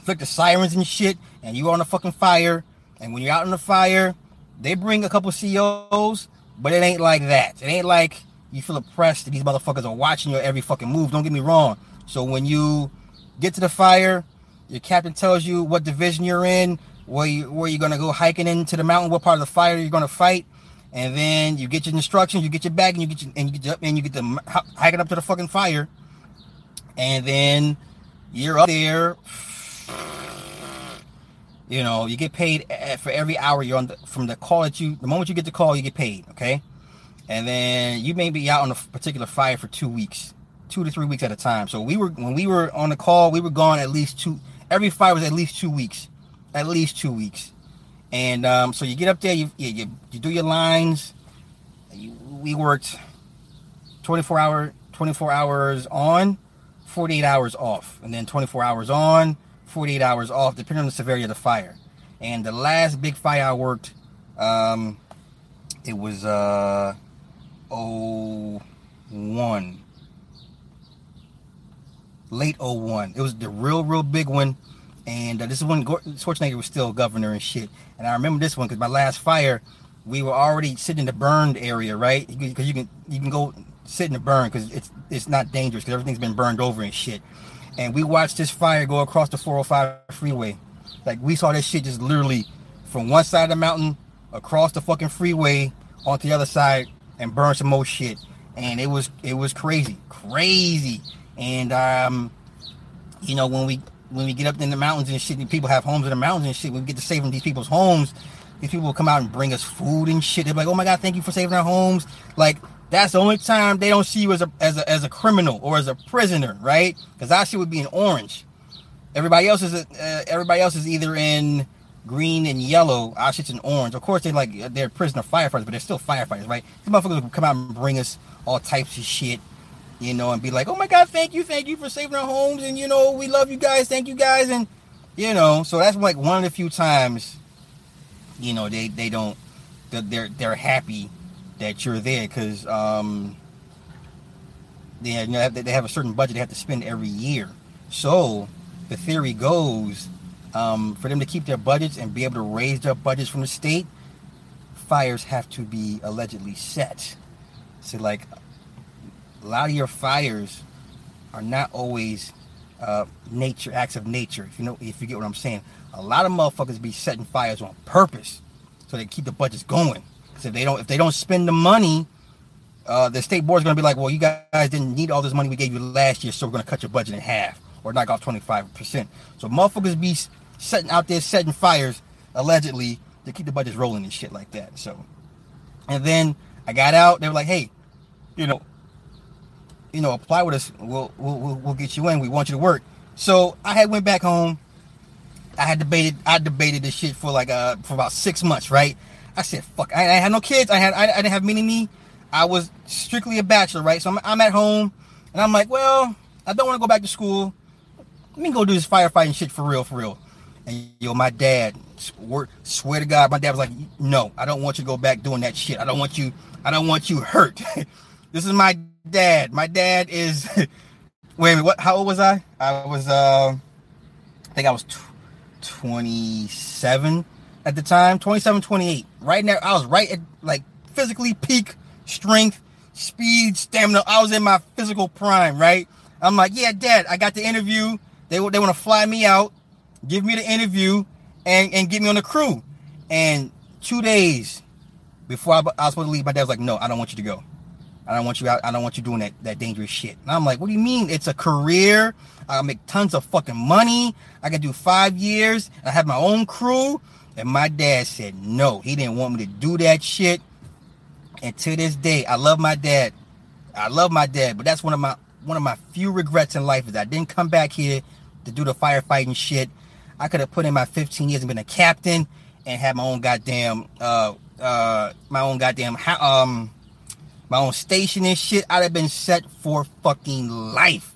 flick the sirens and shit and you are on a fucking fire. And when you're out in the fire they bring a couple COs but it ain't like that. It ain't like you feel oppressed that these motherfuckers are watching your every fucking move. Don't get me wrong so when you get to the fire your captain tells you what division you're in where you where you're gonna go hiking into the mountain, what part of the fire you're gonna fight, and then you get your instructions, you get your bag, and you get your, and you get and you get the hiking up to the fucking fire, and then you're up there. You know, you get paid eh, eh, for every hour you're on the, from the call that you. The moment you get the call, you get paid. Okay, and then you may be out on a particular fire for two weeks, two to three weeks at a time. So we were when we were on the call, we were gone at least two. Every fire was at least two weeks at least two weeks. And um, so you get up there, you, you, you do your lines. You, we worked 24 hour 24 hours on, 48 hours off, and then 24 hours on, 48 hours off, depending on the severity of the fire. And the last big fire I worked, um, it was uh, 01. Late 01. It was the real, real big one and uh, this is when Schwarzenegger was still governor and shit. And I remember this one because my last fire, we were already sitting in the burned area, right? Because you can you can go sitting to burn because it's it's not dangerous because everything's been burned over and shit. And we watched this fire go across the 405 freeway. Like we saw this shit just literally from one side of the mountain across the fucking freeway onto the other side and burn some more shit. And it was it was crazy, crazy. And um, you know when we when we get up in the mountains and shit, and people have homes in the mountains and shit. We get to saving these people's homes, these people will come out and bring us food and shit. They're like, "Oh my god, thank you for saving our homes." Like that's the only time they don't see you as a as a, as a criminal or as a prisoner, right? Because our shit would be in orange. Everybody else is uh, everybody else is either in green and yellow. Our shit's in orange. Of course, they like they're prisoner firefighters, but they're still firefighters, right? These motherfuckers will come out and bring us all types of shit, you know, and be like, "Oh my god, thank you, thank you for saving our homes, and you know, we love you guys, thank you guys," and you know, so that's like one of the few times, you know, they they don't they're they're happy that you're there because um they have, you know, they have a certain budget they have to spend every year. So the theory goes um, for them to keep their budgets and be able to raise their budgets from the state, fires have to be allegedly set. So like a lot of your fires are not always uh, nature acts of nature. If you know, if you get what I'm saying, a lot of motherfuckers be setting fires on purpose so they keep the budgets going. Because if they don't, if they don't spend the money, uh, the state board is to be like, well, you guys didn't need all this money we gave you last year, so we're to cut your budget in half or knock off 25%. So motherfuckers be setting out there setting fires allegedly to keep the budgets rolling and shit like that. So, and then I got out. They were like, hey, you know, you know, apply with us. We'll, we'll, we'll get you in. We want you to work. So I had went back home. I had debated, I debated this shit for like, uh, for about six months, right? I said, fuck, I, I had no kids. I had, I, I didn't have many me. I was strictly a bachelor, right? So I'm, I'm at home and I'm like, well, I don't want to go back to school. Let me go do this firefighting shit for real, for real. And yo, my dad, swear, swear to God, my dad was like, no, I don't want you to go back doing that shit. I don't want you, I don't want you hurt. this is my dad. My dad is, wait what, how old was I? I was, uh, I think I was 27 at the time, 27, 28. Right now, I was right at like physically peak strength, speed, stamina. I was in my physical prime, right? I'm like, yeah, dad, I got the interview. They, they want to fly me out give me the interview, and, and get me on the crew. And two days before I, I was supposed to leave, my dad was like, no, I don't want you to go. I don't want you out. I don't want you doing that, that dangerous shit. And I'm like, what do you mean? It's a career. I make tons of fucking money. I can do five years. I have my own crew. And my dad said no. He didn't want me to do that shit. And to this day, I love my dad. I love my dad, but that's one of my one of my few regrets in life is I didn't come back here to do the firefighting shit I could have put in my 15 years and been a captain and had my own goddamn uh uh my own goddamn um my own station and shit. I'd have been set for fucking life.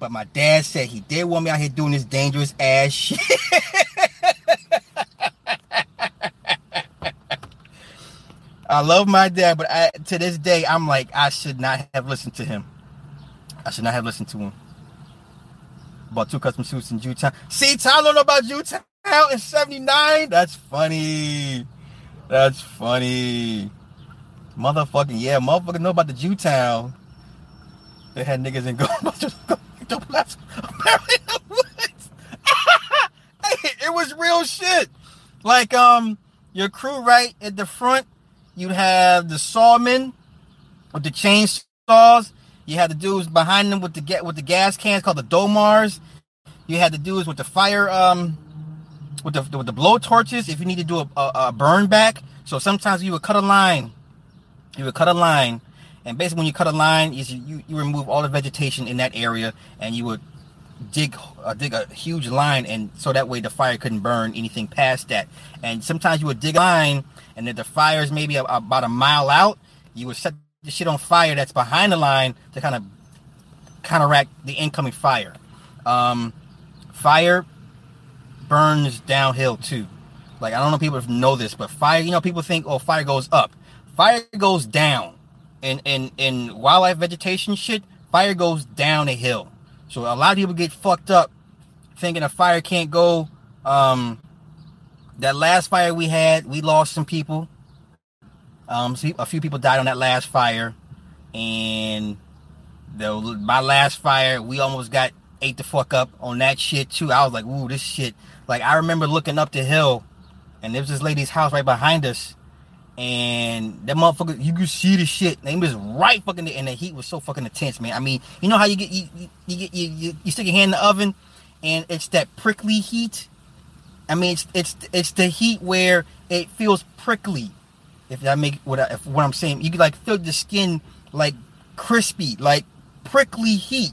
But my dad said he did want me out here doing this dangerous ass shit. I love my dad, but I, to this day, I'm like, I should not have listened to him. I should not have listened to him. Bought two custom suits in Jewtown. See, Tom don't know about Jewtown in 79? That's funny. That's funny. Motherfucking, yeah, motherfucker know about the Jewtown. They had niggas in gold. it was real shit. Like, um, your crew right at the front, you'd have the sawmen with the chainsaws you had the dudes behind them with the get with the gas cans called the domars. You had the dudes with the fire um with the with the blow torches if you need to do a, a, a burn back. So sometimes you would cut a line. You would cut a line, and basically when you cut a line, is you, you, you remove all the vegetation in that area, and you would dig uh, dig a huge line, and so that way the fire couldn't burn anything past that. And sometimes you would dig a line, and if the fire is maybe a, about a mile out, you would set the shit on fire that's behind the line to kind of counteract the incoming fire. Um, fire burns downhill too. Like I don't know if people know this, but fire, you know, people think, oh, fire goes up. Fire goes down. In in in wildlife vegetation shit, fire goes down a hill. So a lot of people get fucked up thinking a fire can't go. Um, that last fire we had, we lost some people. Um, so a few people died on that last fire. and the my last fire, we almost got ate the fuck up on that shit too. I was like, ooh, this shit. Like I remember looking up the hill, and there was this lady's house right behind us, and that motherfucker, you could see the shit. Name was right fucking and the heat was so fucking intense, man. I mean, you know how you get you you get you, you, you stick your hand in the oven, and it's that prickly heat. I mean, it's it's it's the heat where it feels prickly. If that make what I, if what I'm saying, you can like feel the skin like crispy, like prickly heat.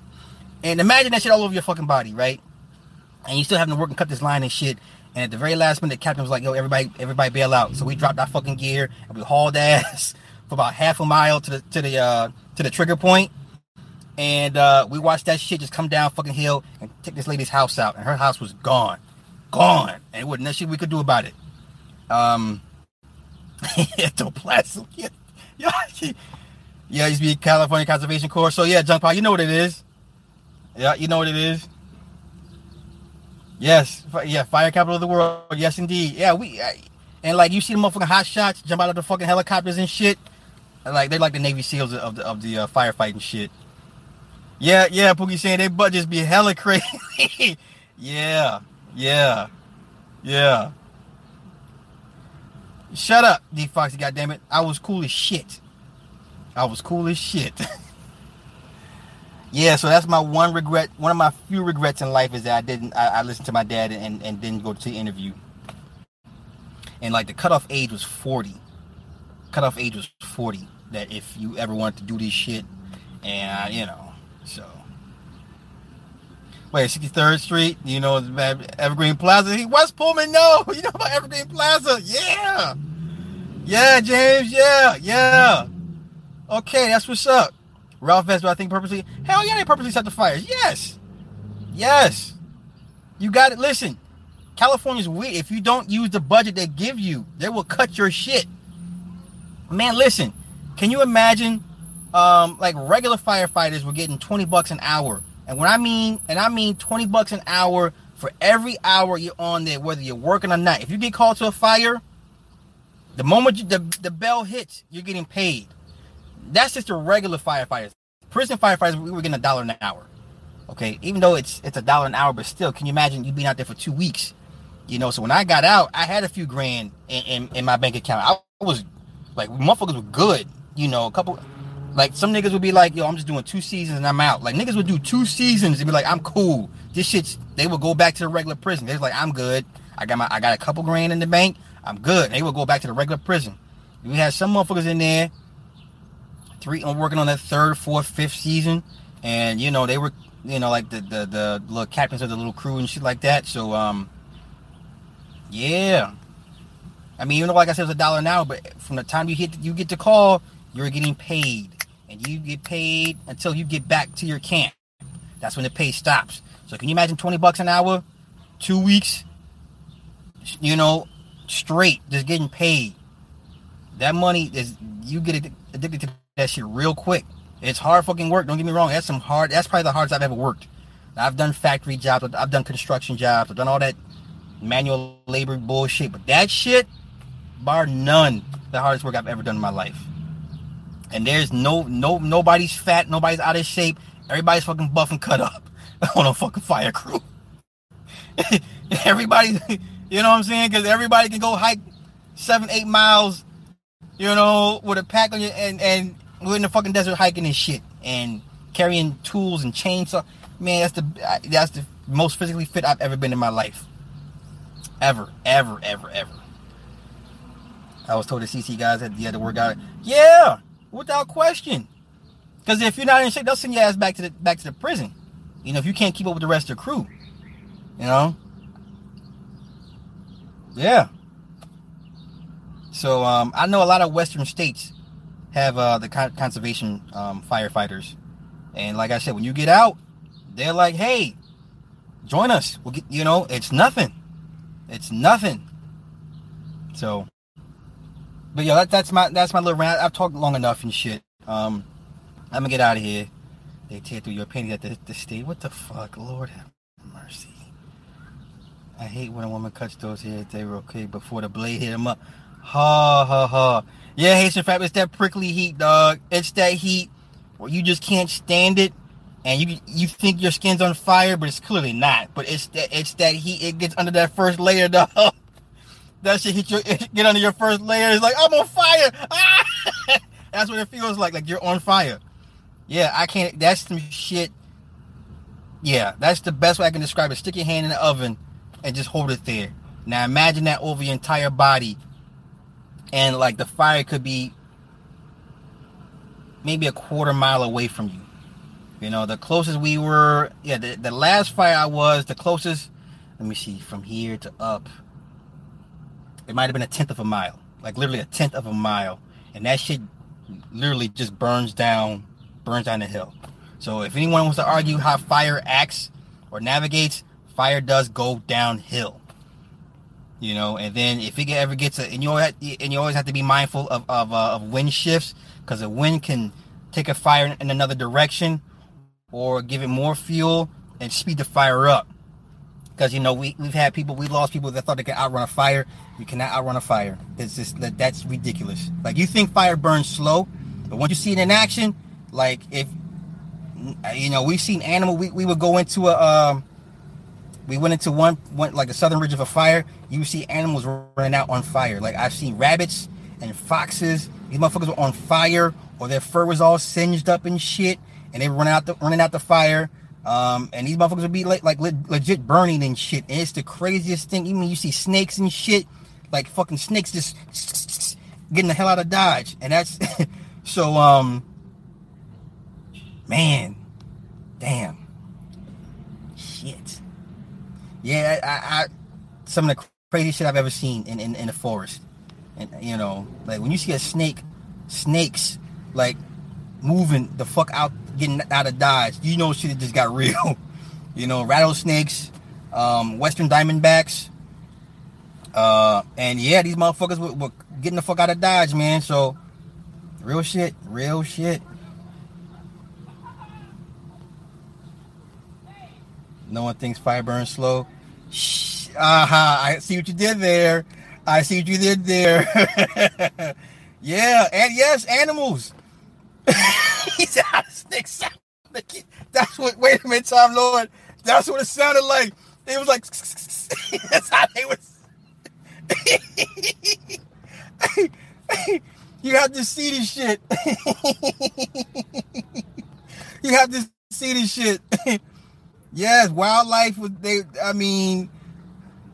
And imagine that shit all over your fucking body, right? And you still having to work and cut this line and shit. And at the very last minute, the captain was like, "Yo, everybody, everybody bail out." So we dropped our fucking gear and we hauled ass for about half a mile to the to the uh, to the trigger point, and uh, we watched that shit just come down fucking hill and take this lady's house out, and her house was gone, gone, and it wasn't shit we could do about it. Um, ectoplasm, yeah, yeah, yeah, used to be California Conservation Corps. So yeah, junk pile, you know what it is. Yeah, you know what it is. Yes, yeah, fire capital of the world. Yes, indeed. Yeah, we and like you see the motherfucking hot shots jump out of the fucking helicopters and shit. Like they're like the Navy SEALs of the of the uh, firefighting shit. Yeah, yeah, Pookie saying they budgets be hella crazy. yeah, yeah, yeah. Shut up, D Foxy, goddammit. I was cool as shit. I was cool as shit. yeah, so that's my one regret. One of my few regrets in life is that I didn't. I, I listened to my dad and, and didn't go to the interview. And like the cutoff age was forty. Cutoff age was forty. That if you ever wanted to do this shit, and you know, so. Wait, 63rd Street, you know, Evergreen Plaza. He West Pullman, no, you know about Evergreen Plaza. Yeah. Yeah, James, yeah, yeah. Okay, that's what's up. Ralph Vespa, I think purposely. Hell yeah, they purposely set the fires. Yes. Yes. You got it. Listen, California's weird. If you don't use the budget they give you, they will cut your shit. Man, listen. Can you imagine um, like regular firefighters were getting 20 bucks an hour? And when I mean, and I mean 20 bucks an hour for every hour you're on there, whether you're working or not. If you get called to a fire, the moment you, the, the bell hits, you're getting paid. That's just the regular firefighters. Prison firefighters, we were getting a dollar an hour. Okay, even though it's it's a dollar an hour, but still, can you imagine you being out there for two weeks? You know, so when I got out, I had a few grand in, in, in my bank account. I was like, motherfuckers were good. You know, a couple, like some niggas would be like, yo, I'm just doing two seasons and I'm out. Like niggas would do two seasons and be like, I'm cool. This shit's. They would go back to the regular prison. They're like, I'm good. I got my, I got a couple grand in the bank. I'm good. They would go back to the regular prison. We had some motherfuckers in there three I'm working on that third, fourth, fifth season, and you know they were you know like the the the little captains of the little crew and shit like that. So um, yeah. I mean, even know, like I said, it was a dollar an hour, but from the time you hit, you get the call, you're getting paid, and you get paid until you get back to your camp. That's when the pay stops. So can you imagine twenty bucks an hour, two weeks, you know, straight, just getting paid? That money is you get addicted to that shit real quick. It's hard fucking work. Don't get me wrong. That's some hard. That's probably the hardest I've ever worked. I've done factory jobs. I've done construction jobs. I've done all that manual labor bullshit. But that shit, bar none, the hardest work I've ever done in my life. And there's no no nobody's fat. Nobody's out of shape. Everybody's fucking buff and cut up on a fucking fire crew. everybody, you know what I'm saying? Because everybody can go hike seven, eight miles, you know, with a pack on you and and we're in the fucking desert hiking and shit and carrying tools and chainsaw. Man, that's the that's the most physically fit I've ever been in my life. Ever, ever, ever, ever. I was told the CC guys that had to work out. Yeah, without question. Because if you're not in shape, they'll send your ass back to the back to the prison. You know, if you can't keep up with the rest of the crew. You know? Yeah. So um, I know a lot of Western states have uh, the conservation um, firefighters. And like I said, when you get out, they're like, "Hey, join us." We'll get, you know, it's nothing. It's nothing. So, but yeah, that, that's my that's my little rant. I've talked long enough and shit. Um, I'm gonna get out of here. They tear through your panties at the, the state. What the fuck, Lord have mercy. I hate when a woman cuts those hair. They were okay before the blade hit them up. Ha ha ha. Yeah, Haitian Fab, it's that prickly heat, dog. It's that heat or you just can't stand it and you you think your skin's on fire, but it's clearly not. But it's that it's that heat. It gets under that first layer, dog. that shit hit your get under your first layer. It's like I'm on fire. Ah! that's what it feels like. Like you're on fire. Yeah, I can't. That's some shit. Yeah, that's the best way I can describe it. Stick your hand in the oven and just hold it there. Now imagine that over your entire body, and like the fire could be maybe a quarter mile away from you. You know, the closest we were, yeah, the, the last fire I was, the closest, let me see, from here to up, it might have been a tenth of a mile, like literally a tenth of a mile. And that shit literally just burns down, burns down the hill. So if anyone wants to argue how fire acts or navigates, fire does go downhill. You know, and then if it ever gets a, and you always, and you always have to be mindful of of, uh, of wind shifts because the wind can take a fire in another direction or give it more fuel and speed the fire up. Because you know we we've had people we lost people that thought they could outrun a fire. You cannot outrun a fire. It's just that that's ridiculous. Like you think fire burns slow, but once you see it in action, like if you know we've seen animal, we, we would go into a um, we went into one went like the southern ridge of a fire. You see animals running out on fire. Like I've seen rabbits and foxes. These motherfuckers were on fire, or their fur was all singed up and shit and they were running out the running out the fire. Um, and these motherfuckers would be like, like legit burning and shit. And it's the craziest thing. Even you see snakes and shit, like fucking snakes just getting the hell out of Dodge. And that's so, um, man, damn, shit. Yeah, I, I, some of the crazy shit I've ever seen in, in, in the forest. And, you know, like when you see a snake, snakes, like moving the fuck out getting out of Dodge, you know shit just got real. you know, rattlesnakes, um, Western Diamondbacks. Uh, and yeah, these motherfuckers were, were getting the fuck out of Dodge, man. So, real shit, real shit. No one thinks fire burns slow. Shh, aha, I see what you did there. I see what you did there. yeah, and yes, animals. He's out. That's what. Wait a minute, Tom Lord. That's what it sounded like. It was like. That's how they was. you have to see this shit. you have to see this shit. Yes, wildlife they I mean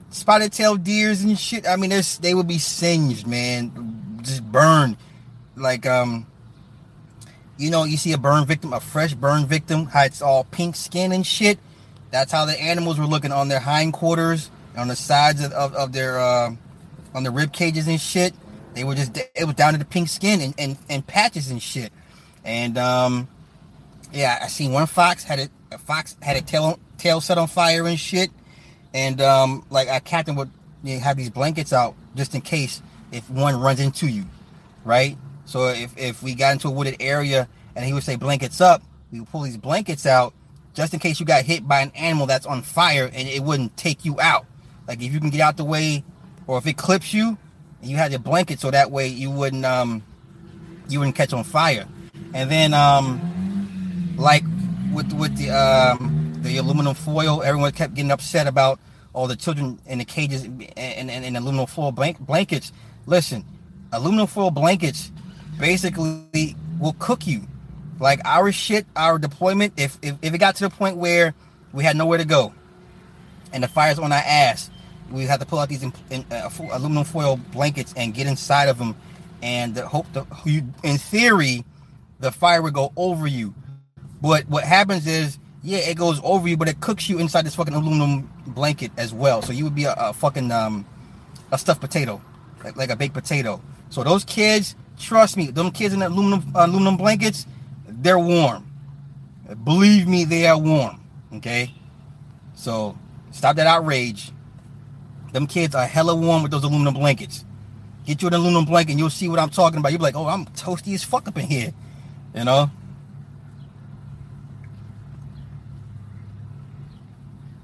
spotted tail deers and shit. I mean they would be singed, man. Just burned. Like um you know, you see a burn victim, a fresh burn victim, how it's all pink skin and shit. That's how the animals were looking on their hindquarters, on the sides of, of, of their, uh, on the rib cages and shit. They were just, it was down to the pink skin and, and, and patches and shit. And, um, yeah, I seen one fox had a, a fox had a tail, tail set on fire and shit. And, um, like a captain would you know, have these blankets out just in case if one runs into you, right? So if, if we got into a wooded area and he would say blankets up, we would pull these blankets out just in case you got hit by an animal that's on fire and it wouldn't take you out. Like if you can get out the way or if it clips you, you had your blanket so that way you wouldn't um you wouldn't catch on fire. And then um like with with the um the aluminum foil, everyone kept getting upset about all the children in the cages and, and, and aluminum foil blank, blankets. Listen, aluminum foil blankets basically will cook you. Like our shit, our deployment, if, if, if it got to the point where we had nowhere to go and the fire's on our ass, we had to pull out these in, in, uh, aluminum foil blankets and get inside of them and hope the, you, in theory, the fire would go over you. But what happens is, yeah, it goes over you, but it cooks you inside this fucking aluminum blanket as well. So you would be a, a fucking um, a stuffed potato, like, like a baked potato. So those kids, Trust me, them kids in the aluminum aluminum blankets, they're warm. Believe me, they are warm. Okay, so stop that outrage. Them kids are hella warm with those aluminum blankets. Get you an aluminum blanket, and you'll see what I'm talking about. You'll be like, "Oh, I'm toasty as fuck up in here," you know.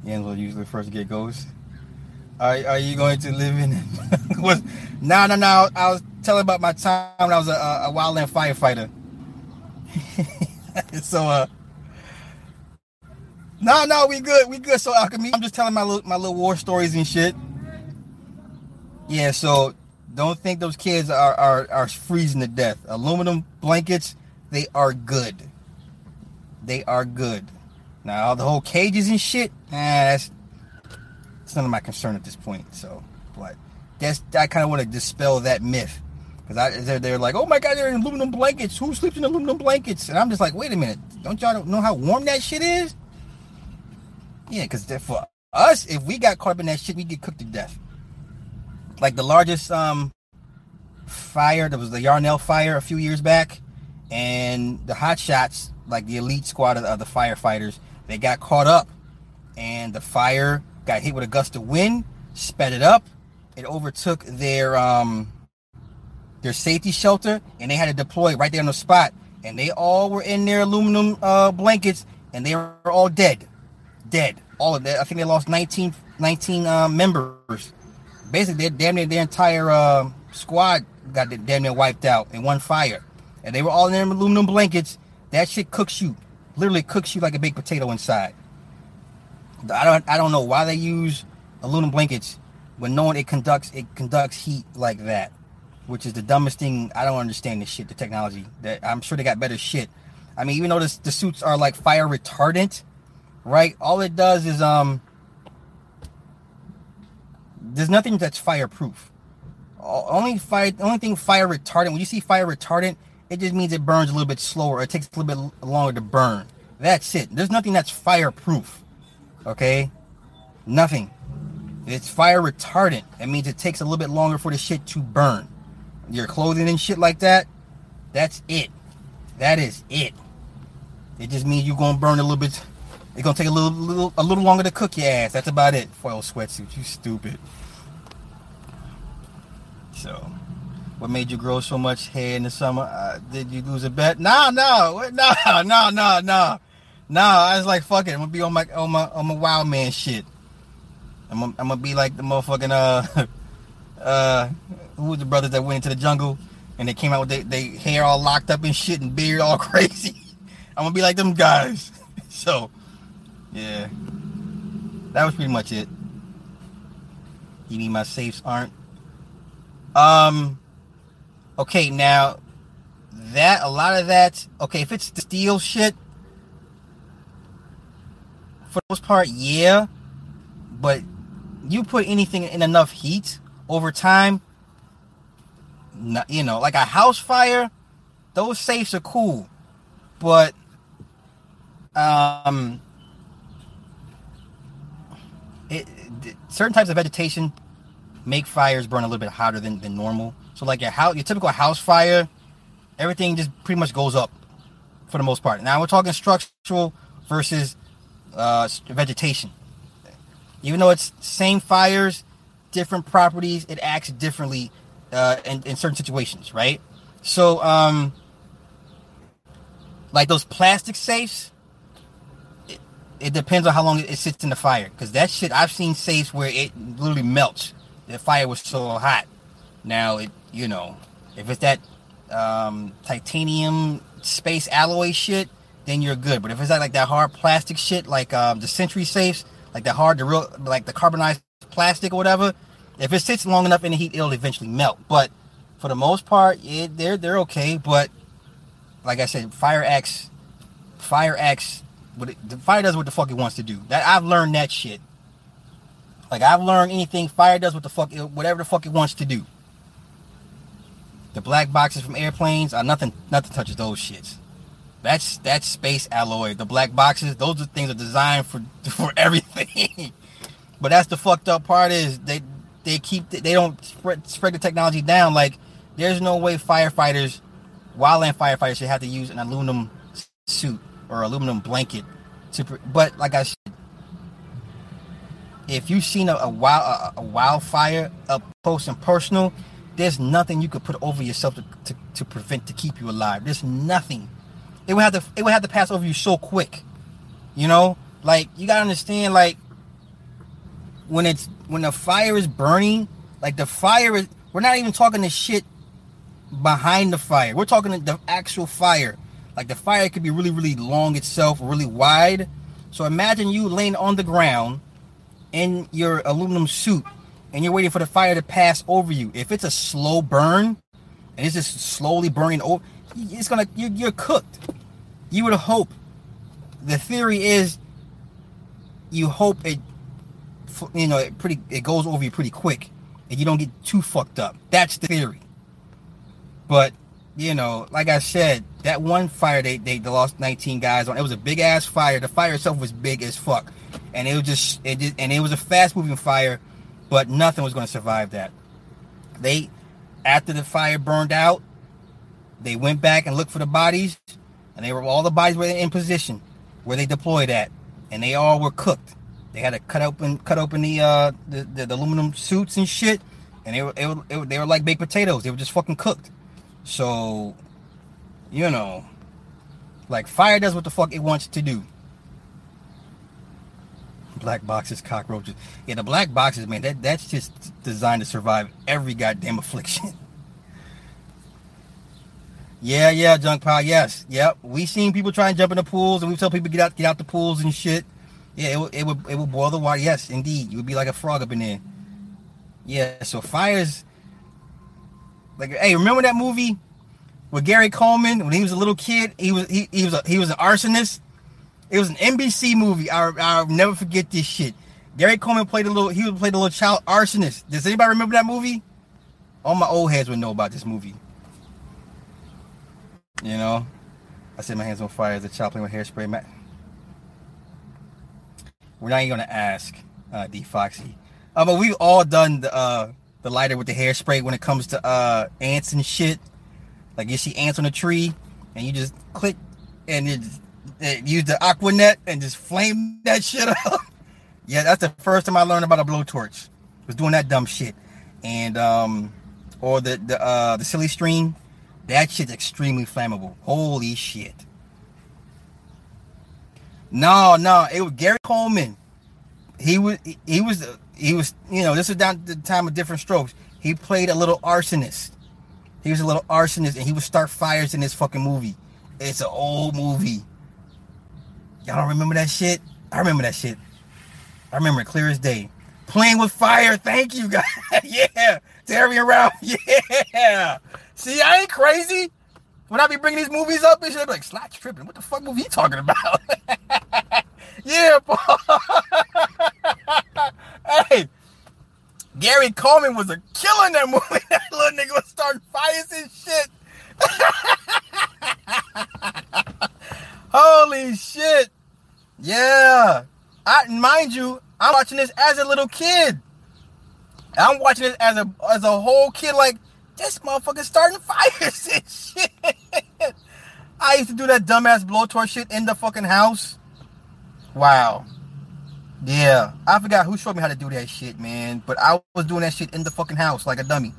Angelo usually first get ghosts. Are, are you going to live in? was no, no, no. I was telling about my time when I was a, a wildland firefighter. so uh no, no, we good, we good. So alchemy, I'm just telling my little my little war stories and shit. Yeah, so don't think those kids are are, are freezing to death. Aluminum blankets, they are good. They are good. Now the whole cages and shit, nah, that's it's none of my concern at this point. So, but that's I kind of want to dispel that myth because I they're, they're like, oh my god, they're in aluminum blankets. Who sleeps in aluminum blankets? And I'm just like, wait a minute, don't y'all know how warm that shit is? Yeah, because for us, if we got caught up in that shit, we get cooked to death. Like the largest um fire, there was the Yarnell fire a few years back, and the hot shots, like the elite squad of, of the firefighters, they got caught up, and the fire got hit with a gust of wind, sped it up, it overtook their um their safety shelter, and they had to deploy right there on the spot, and they all were in their aluminum uh, blankets, and they were all dead dead. All of that. I think they lost 19, 19 uh, members. Basically, damn near their entire uh, squad got damn near wiped out in one fire. And they were all in their aluminum blankets. That shit cooks you. Literally cooks you like a baked potato inside. I don't I don't know why they use aluminum blankets when knowing it conducts it conducts heat like that. Which is the dumbest thing. I don't understand this shit, the technology. That I'm sure they got better shit. I mean, even though this, the suits are like fire retardant, right? All it does is um there's nothing that's fireproof. Only fire only thing fire retardant, when you see fire retardant, it just means it burns a little bit slower. It takes a little bit longer to burn. That's it. There's nothing that's fireproof. Okay? Nothing. It's fire retardant. It means it takes a little bit longer for the shit to burn. Your clothing and shit like that, that's it. That is it. It just means you're gonna burn a little bit it's gonna take a little, little, a little longer to cook your ass. That's about it. Foil sweatsuit. You stupid. So, what made you grow so much hair in the summer? Uh, did you lose a bet? No, no, no, no, no, no, no. I was like, fuck it. I'm gonna be on my, on my, on my wild man shit. I'm gonna, I'm gonna be like the motherfucking uh, uh, who was the brothers that went into the jungle and they came out with their they hair all locked up and shit and beard all crazy. I'm gonna be like them guys. so yeah. That was pretty much it. You mean my safes aren't? Um. Okay, now that a lot of that. Okay, if it's the steel shit, for the most part, yeah. But you put anything in enough heat over time, you know, like a house fire, those safes are cool, but um it, it, certain types of vegetation make fires burn a little bit hotter than, than normal. So like your house, your typical house fire, everything just pretty much goes up for the most part. Now we're talking structural versus uh, vegetation. Even though it's same fires, different properties, it acts differently uh, in, in certain situations, right? So, um, like those plastic safes, it depends on how long it sits in the fire. Because that shit, I've seen safes where it literally melts. The fire was so hot. Now it, you know, if it's that um, titanium space alloy shit, then you're good. But if it's that like that hard plastic shit, like um, the Sentry safes, like the hard, the real, like the carbonized plastic or whatever, if it sits long enough in the heat, it'll eventually melt. But for the most part, it, they're they're okay. But like I said, Fire X, Fire X what it, the fire does what the fuck it wants to do. That I've learned that shit. Like I've learned anything fire does what the fuck whatever the fuck it wants to do. The black boxes from airplanes are nothing nothing touches those shits. That's that's space alloy. The black boxes, those are things are designed for for everything. but that's the fucked up part is they they keep they don't spread spread the technology down. Like there's no way firefighters, wildland firefighters should have to use an aluminum suit or aluminum blanket to but like I said if you've seen a, a wild a, a, wildfire up close and personal there's nothing you could put over yourself to, to, to prevent to keep you alive there's nothing it would have to it would have to pass over you so quick you know like you gotta understand like when it's when the fire is burning like the fire is we're not even talking the shit behind the fire we're talking the actual fire Like the fire could be really, really long itself, really wide. So imagine you laying on the ground in your aluminum suit and you're waiting for the fire to pass over you. If it's a slow burn and it's just slowly burning over, it's gonna you're, you're cooked. You would hope. The theory is you hope it you know it pretty it goes over you pretty quick and you don't get too fucked up. That's the theory. But you know, like I said, that one fire they they lost 19 guys on. It was a big ass fire. The fire itself was big as fuck, and it was just it just, and it was a fast moving fire, but nothing was going to survive that. They after the fire burned out, they went back and looked for the bodies, and they were all the bodies were in position where they deployed at, and they all were cooked. They had to cut open cut open the uh the, the, the aluminum suits and shit, and they were, it, it, they were like baked potatoes. They were just fucking cooked. So, you know, like fire does what the fuck it wants to do. Black boxes, cockroaches. Yeah, the black boxes, man, that, that's just designed to survive every goddamn affliction. Yeah, yeah, junk pile, yes. Yep. We seen people try and jump in the pools and we tell people get out get out the pools and shit. Yeah, it, it would it would boil the water. Yes, indeed. You would be like a frog up in there. Yeah, so fires like, hey, remember that movie with Gary Coleman when he was a little kid? He was he, he was a, he was an arsonist. It was an NBC movie. I I'll never forget this shit. Gary Coleman played a little. He played a little child arsonist. Does anybody remember that movie? All my old heads would know about this movie. You know, I set my hands on fire as a child playing with hairspray. Matt. We're not even gonna ask uh, D Foxy. Uh, but we've all done the uh, the lighter with the hairspray when it comes to uh ants and shit. Like you see ants on a tree and you just click and you it, use the aqua net and just flame that shit up. yeah, that's the first time I learned about a blowtorch. Was doing that dumb shit. And um or the the uh the silly string, that shit's extremely flammable. Holy shit. No, no, it was Gary Coleman. He was he was he was, you know, this was down the time of Diff'rent Strokes. He played a little arsonist. He was a little arsonist, and he would start fires in this fucking movie. It's an old movie. Y'all don't remember that shit? I remember that shit. I remember it clear as day. Playing with fire. Thank you, guys. yeah. Tearing around. Yeah. See, I ain't crazy. When I be bringing these movies up, and shit, like, Slot's tripping. What the fuck movie you talking about? yeah, hey, Gary Coleman was a killer in that movie. That little nigga was starting fires and shit. Holy shit. Yeah. I mind you, I'm watching this as a little kid. I'm watching this as a as a whole kid, like this motherfucker starting fires and shit. I used to do that dumbass blowtorch shit in the fucking house. Wow. Yeah, I forgot who showed me how to do that shit, man. But I was doing that shit in the fucking house like a dummy,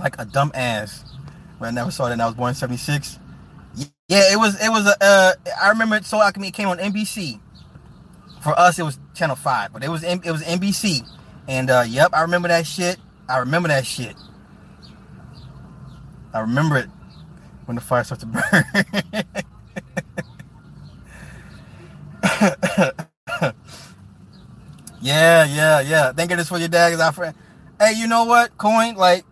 like a dumb ass. When I never saw that, I was born in '76. Yeah, it was. It was a. Uh, I remember So Alchemy came on NBC. For us, it was Channel Five, but it was it was NBC. And uh, yep, I remember that shit. I remember that shit. I remember it when the fire starts to burn. yeah, yeah, yeah. Thank goodness for your dad is our friend. Hey, you know what, Coin? Like,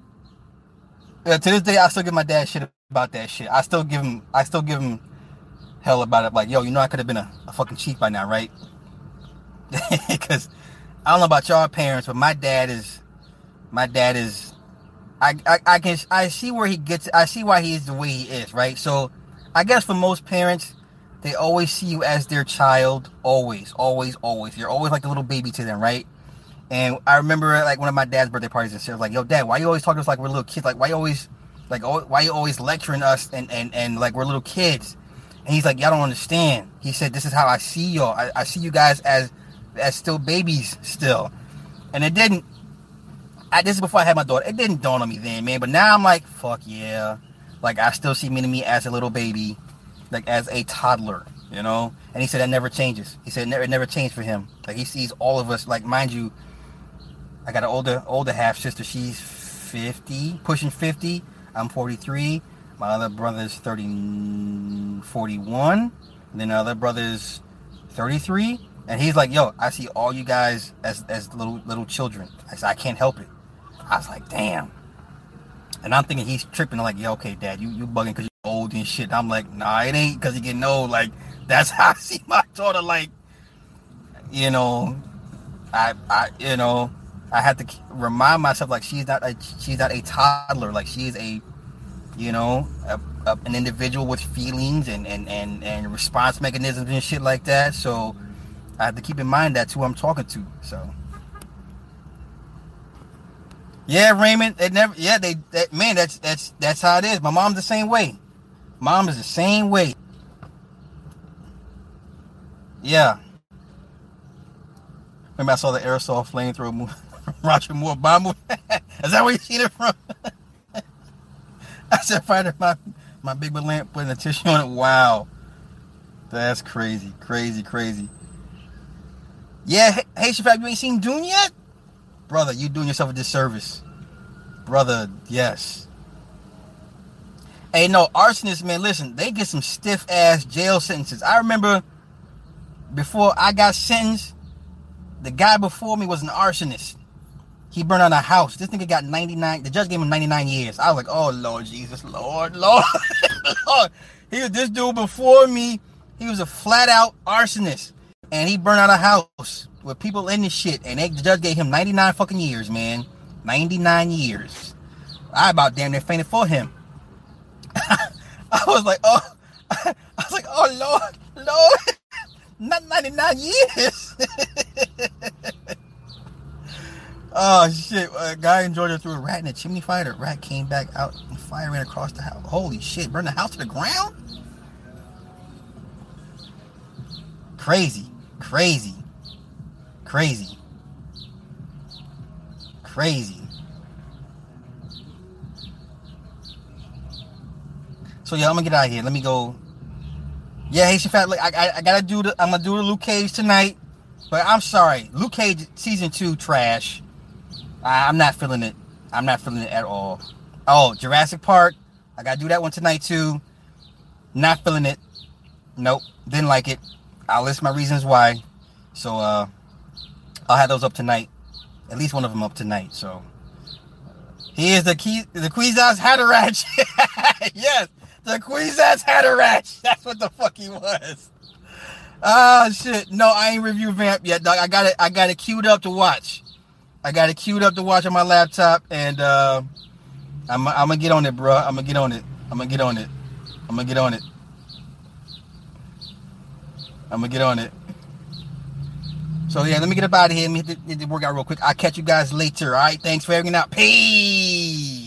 yeah, to this day, I still give my dad shit about that shit. I still give him, I still give him hell about it. Like, yo, you know, I could have been a, a fucking chief by now, right? Because I don't know about y'all parents, but my dad is, my dad is, I, I, I can, I see where he gets, I see why he is the way he is, right? So, I guess for most parents, they always see you as their child. Always, always, always. You're always like a little baby to them, right? And I remember like one of my dad's birthday parties and shit. was like, "Yo, dad, why you always talking to us like we're little kids? Like, why you always, like, why you always lecturing us and and and like we're little kids?" And he's like, "Y'all don't understand." He said, "This is how I see y'all. I, I see you guys as as still babies still." And it didn't. I, this is before I had my daughter. It didn't dawn on me then, man. But now I'm like, fuck yeah. Like I still see me to me as a little baby like as a toddler, you know. And he said that never changes. He said it never, it never changed for him. Like he sees all of us. Like mind you, I got an older older half sister. She's 50, pushing 50. I'm 43. My other brother's 30, 41. And then the other brother's 33. And he's like, yo, I see all you guys as, as little little children. I said, I can't help it. I was like, damn. And I'm thinking he's tripping. I'm like, yeah, okay, dad, you, you bugging because you're old and shit. I'm like, nah, it ain't because you're getting old. Like, that's how I see my daughter. Like, you know, I, I, you know, I had to remind myself like she's not a, she's not a toddler. Like she's a, you know, a, a, an individual with feelings and, and, and, and response mechanisms and shit like that. So I have to keep in mind that's who I'm talking to. So. Yeah, Raymond. It never. Yeah, they. That, man, that's that's that's how it is. My mom's the same way. Mom is the same way. Yeah. Remember, I saw the aerosol flamethrower movie, Roger Moore Bond is that where you seen it from? I said, find my my big lamp, putting a tissue on it. Wow, that's crazy, crazy, crazy. Yeah, hey, Shafab, you ain't seen Dune yet? Brother, you doing yourself a disservice. Brother, yes. Hey, no, arsonists, man, listen, they get some stiff ass jail sentences. I remember before I got sentenced, the guy before me was an arsonist. He burned down a house. This nigga got 99. The judge gave him 99 years. I was like, oh Lord Jesus, Lord, Lord, Lord. He was this dude before me. He was a flat out arsonist and he burned out a house with people in the shit, and they, the judge gave him 99 fucking years, man. 99 years. I about damn near fainted for him. I was like, oh, I was like, oh Lord, Lord, not 99 years. oh shit! A guy in Georgia threw a rat in a chimney fire. The rat came back out and fire ran across the house. Holy shit! Burned the house to the ground. Crazy. Crazy. Crazy. Crazy. So yeah, I'm gonna get out of here. Let me go. Yeah, Haitian Fat. Like, I, I, I gotta do the. I'm gonna do the Luke Cage tonight. But I'm sorry, Luke Cage season two trash. I, I'm not feeling it. I'm not feeling it at all. Oh, Jurassic Park. I gotta do that one tonight too. Not feeling it. Nope. Didn't like it. I'll list my reasons why. So uh, I'll have those up tonight. At least one of them up tonight. So he is the key, the Kwisatz Haderach. yes, the Kwisatz Haderach. That's what the fuck he was. Ah oh, shit. No, I ain't review Vamp yet, dog. I got it. I got it queued up to watch. I got it queued up to watch on my laptop, and uh, I'm, I'm gonna get on it, bro. I'm gonna get on it. I'm gonna get on it. I'm gonna get on it. I'm gonna get on it. So yeah, let me get up out of here. Let me hit the, hit the workout real quick. I'll catch you guys later. All right. Thanks for hanging out. Peace.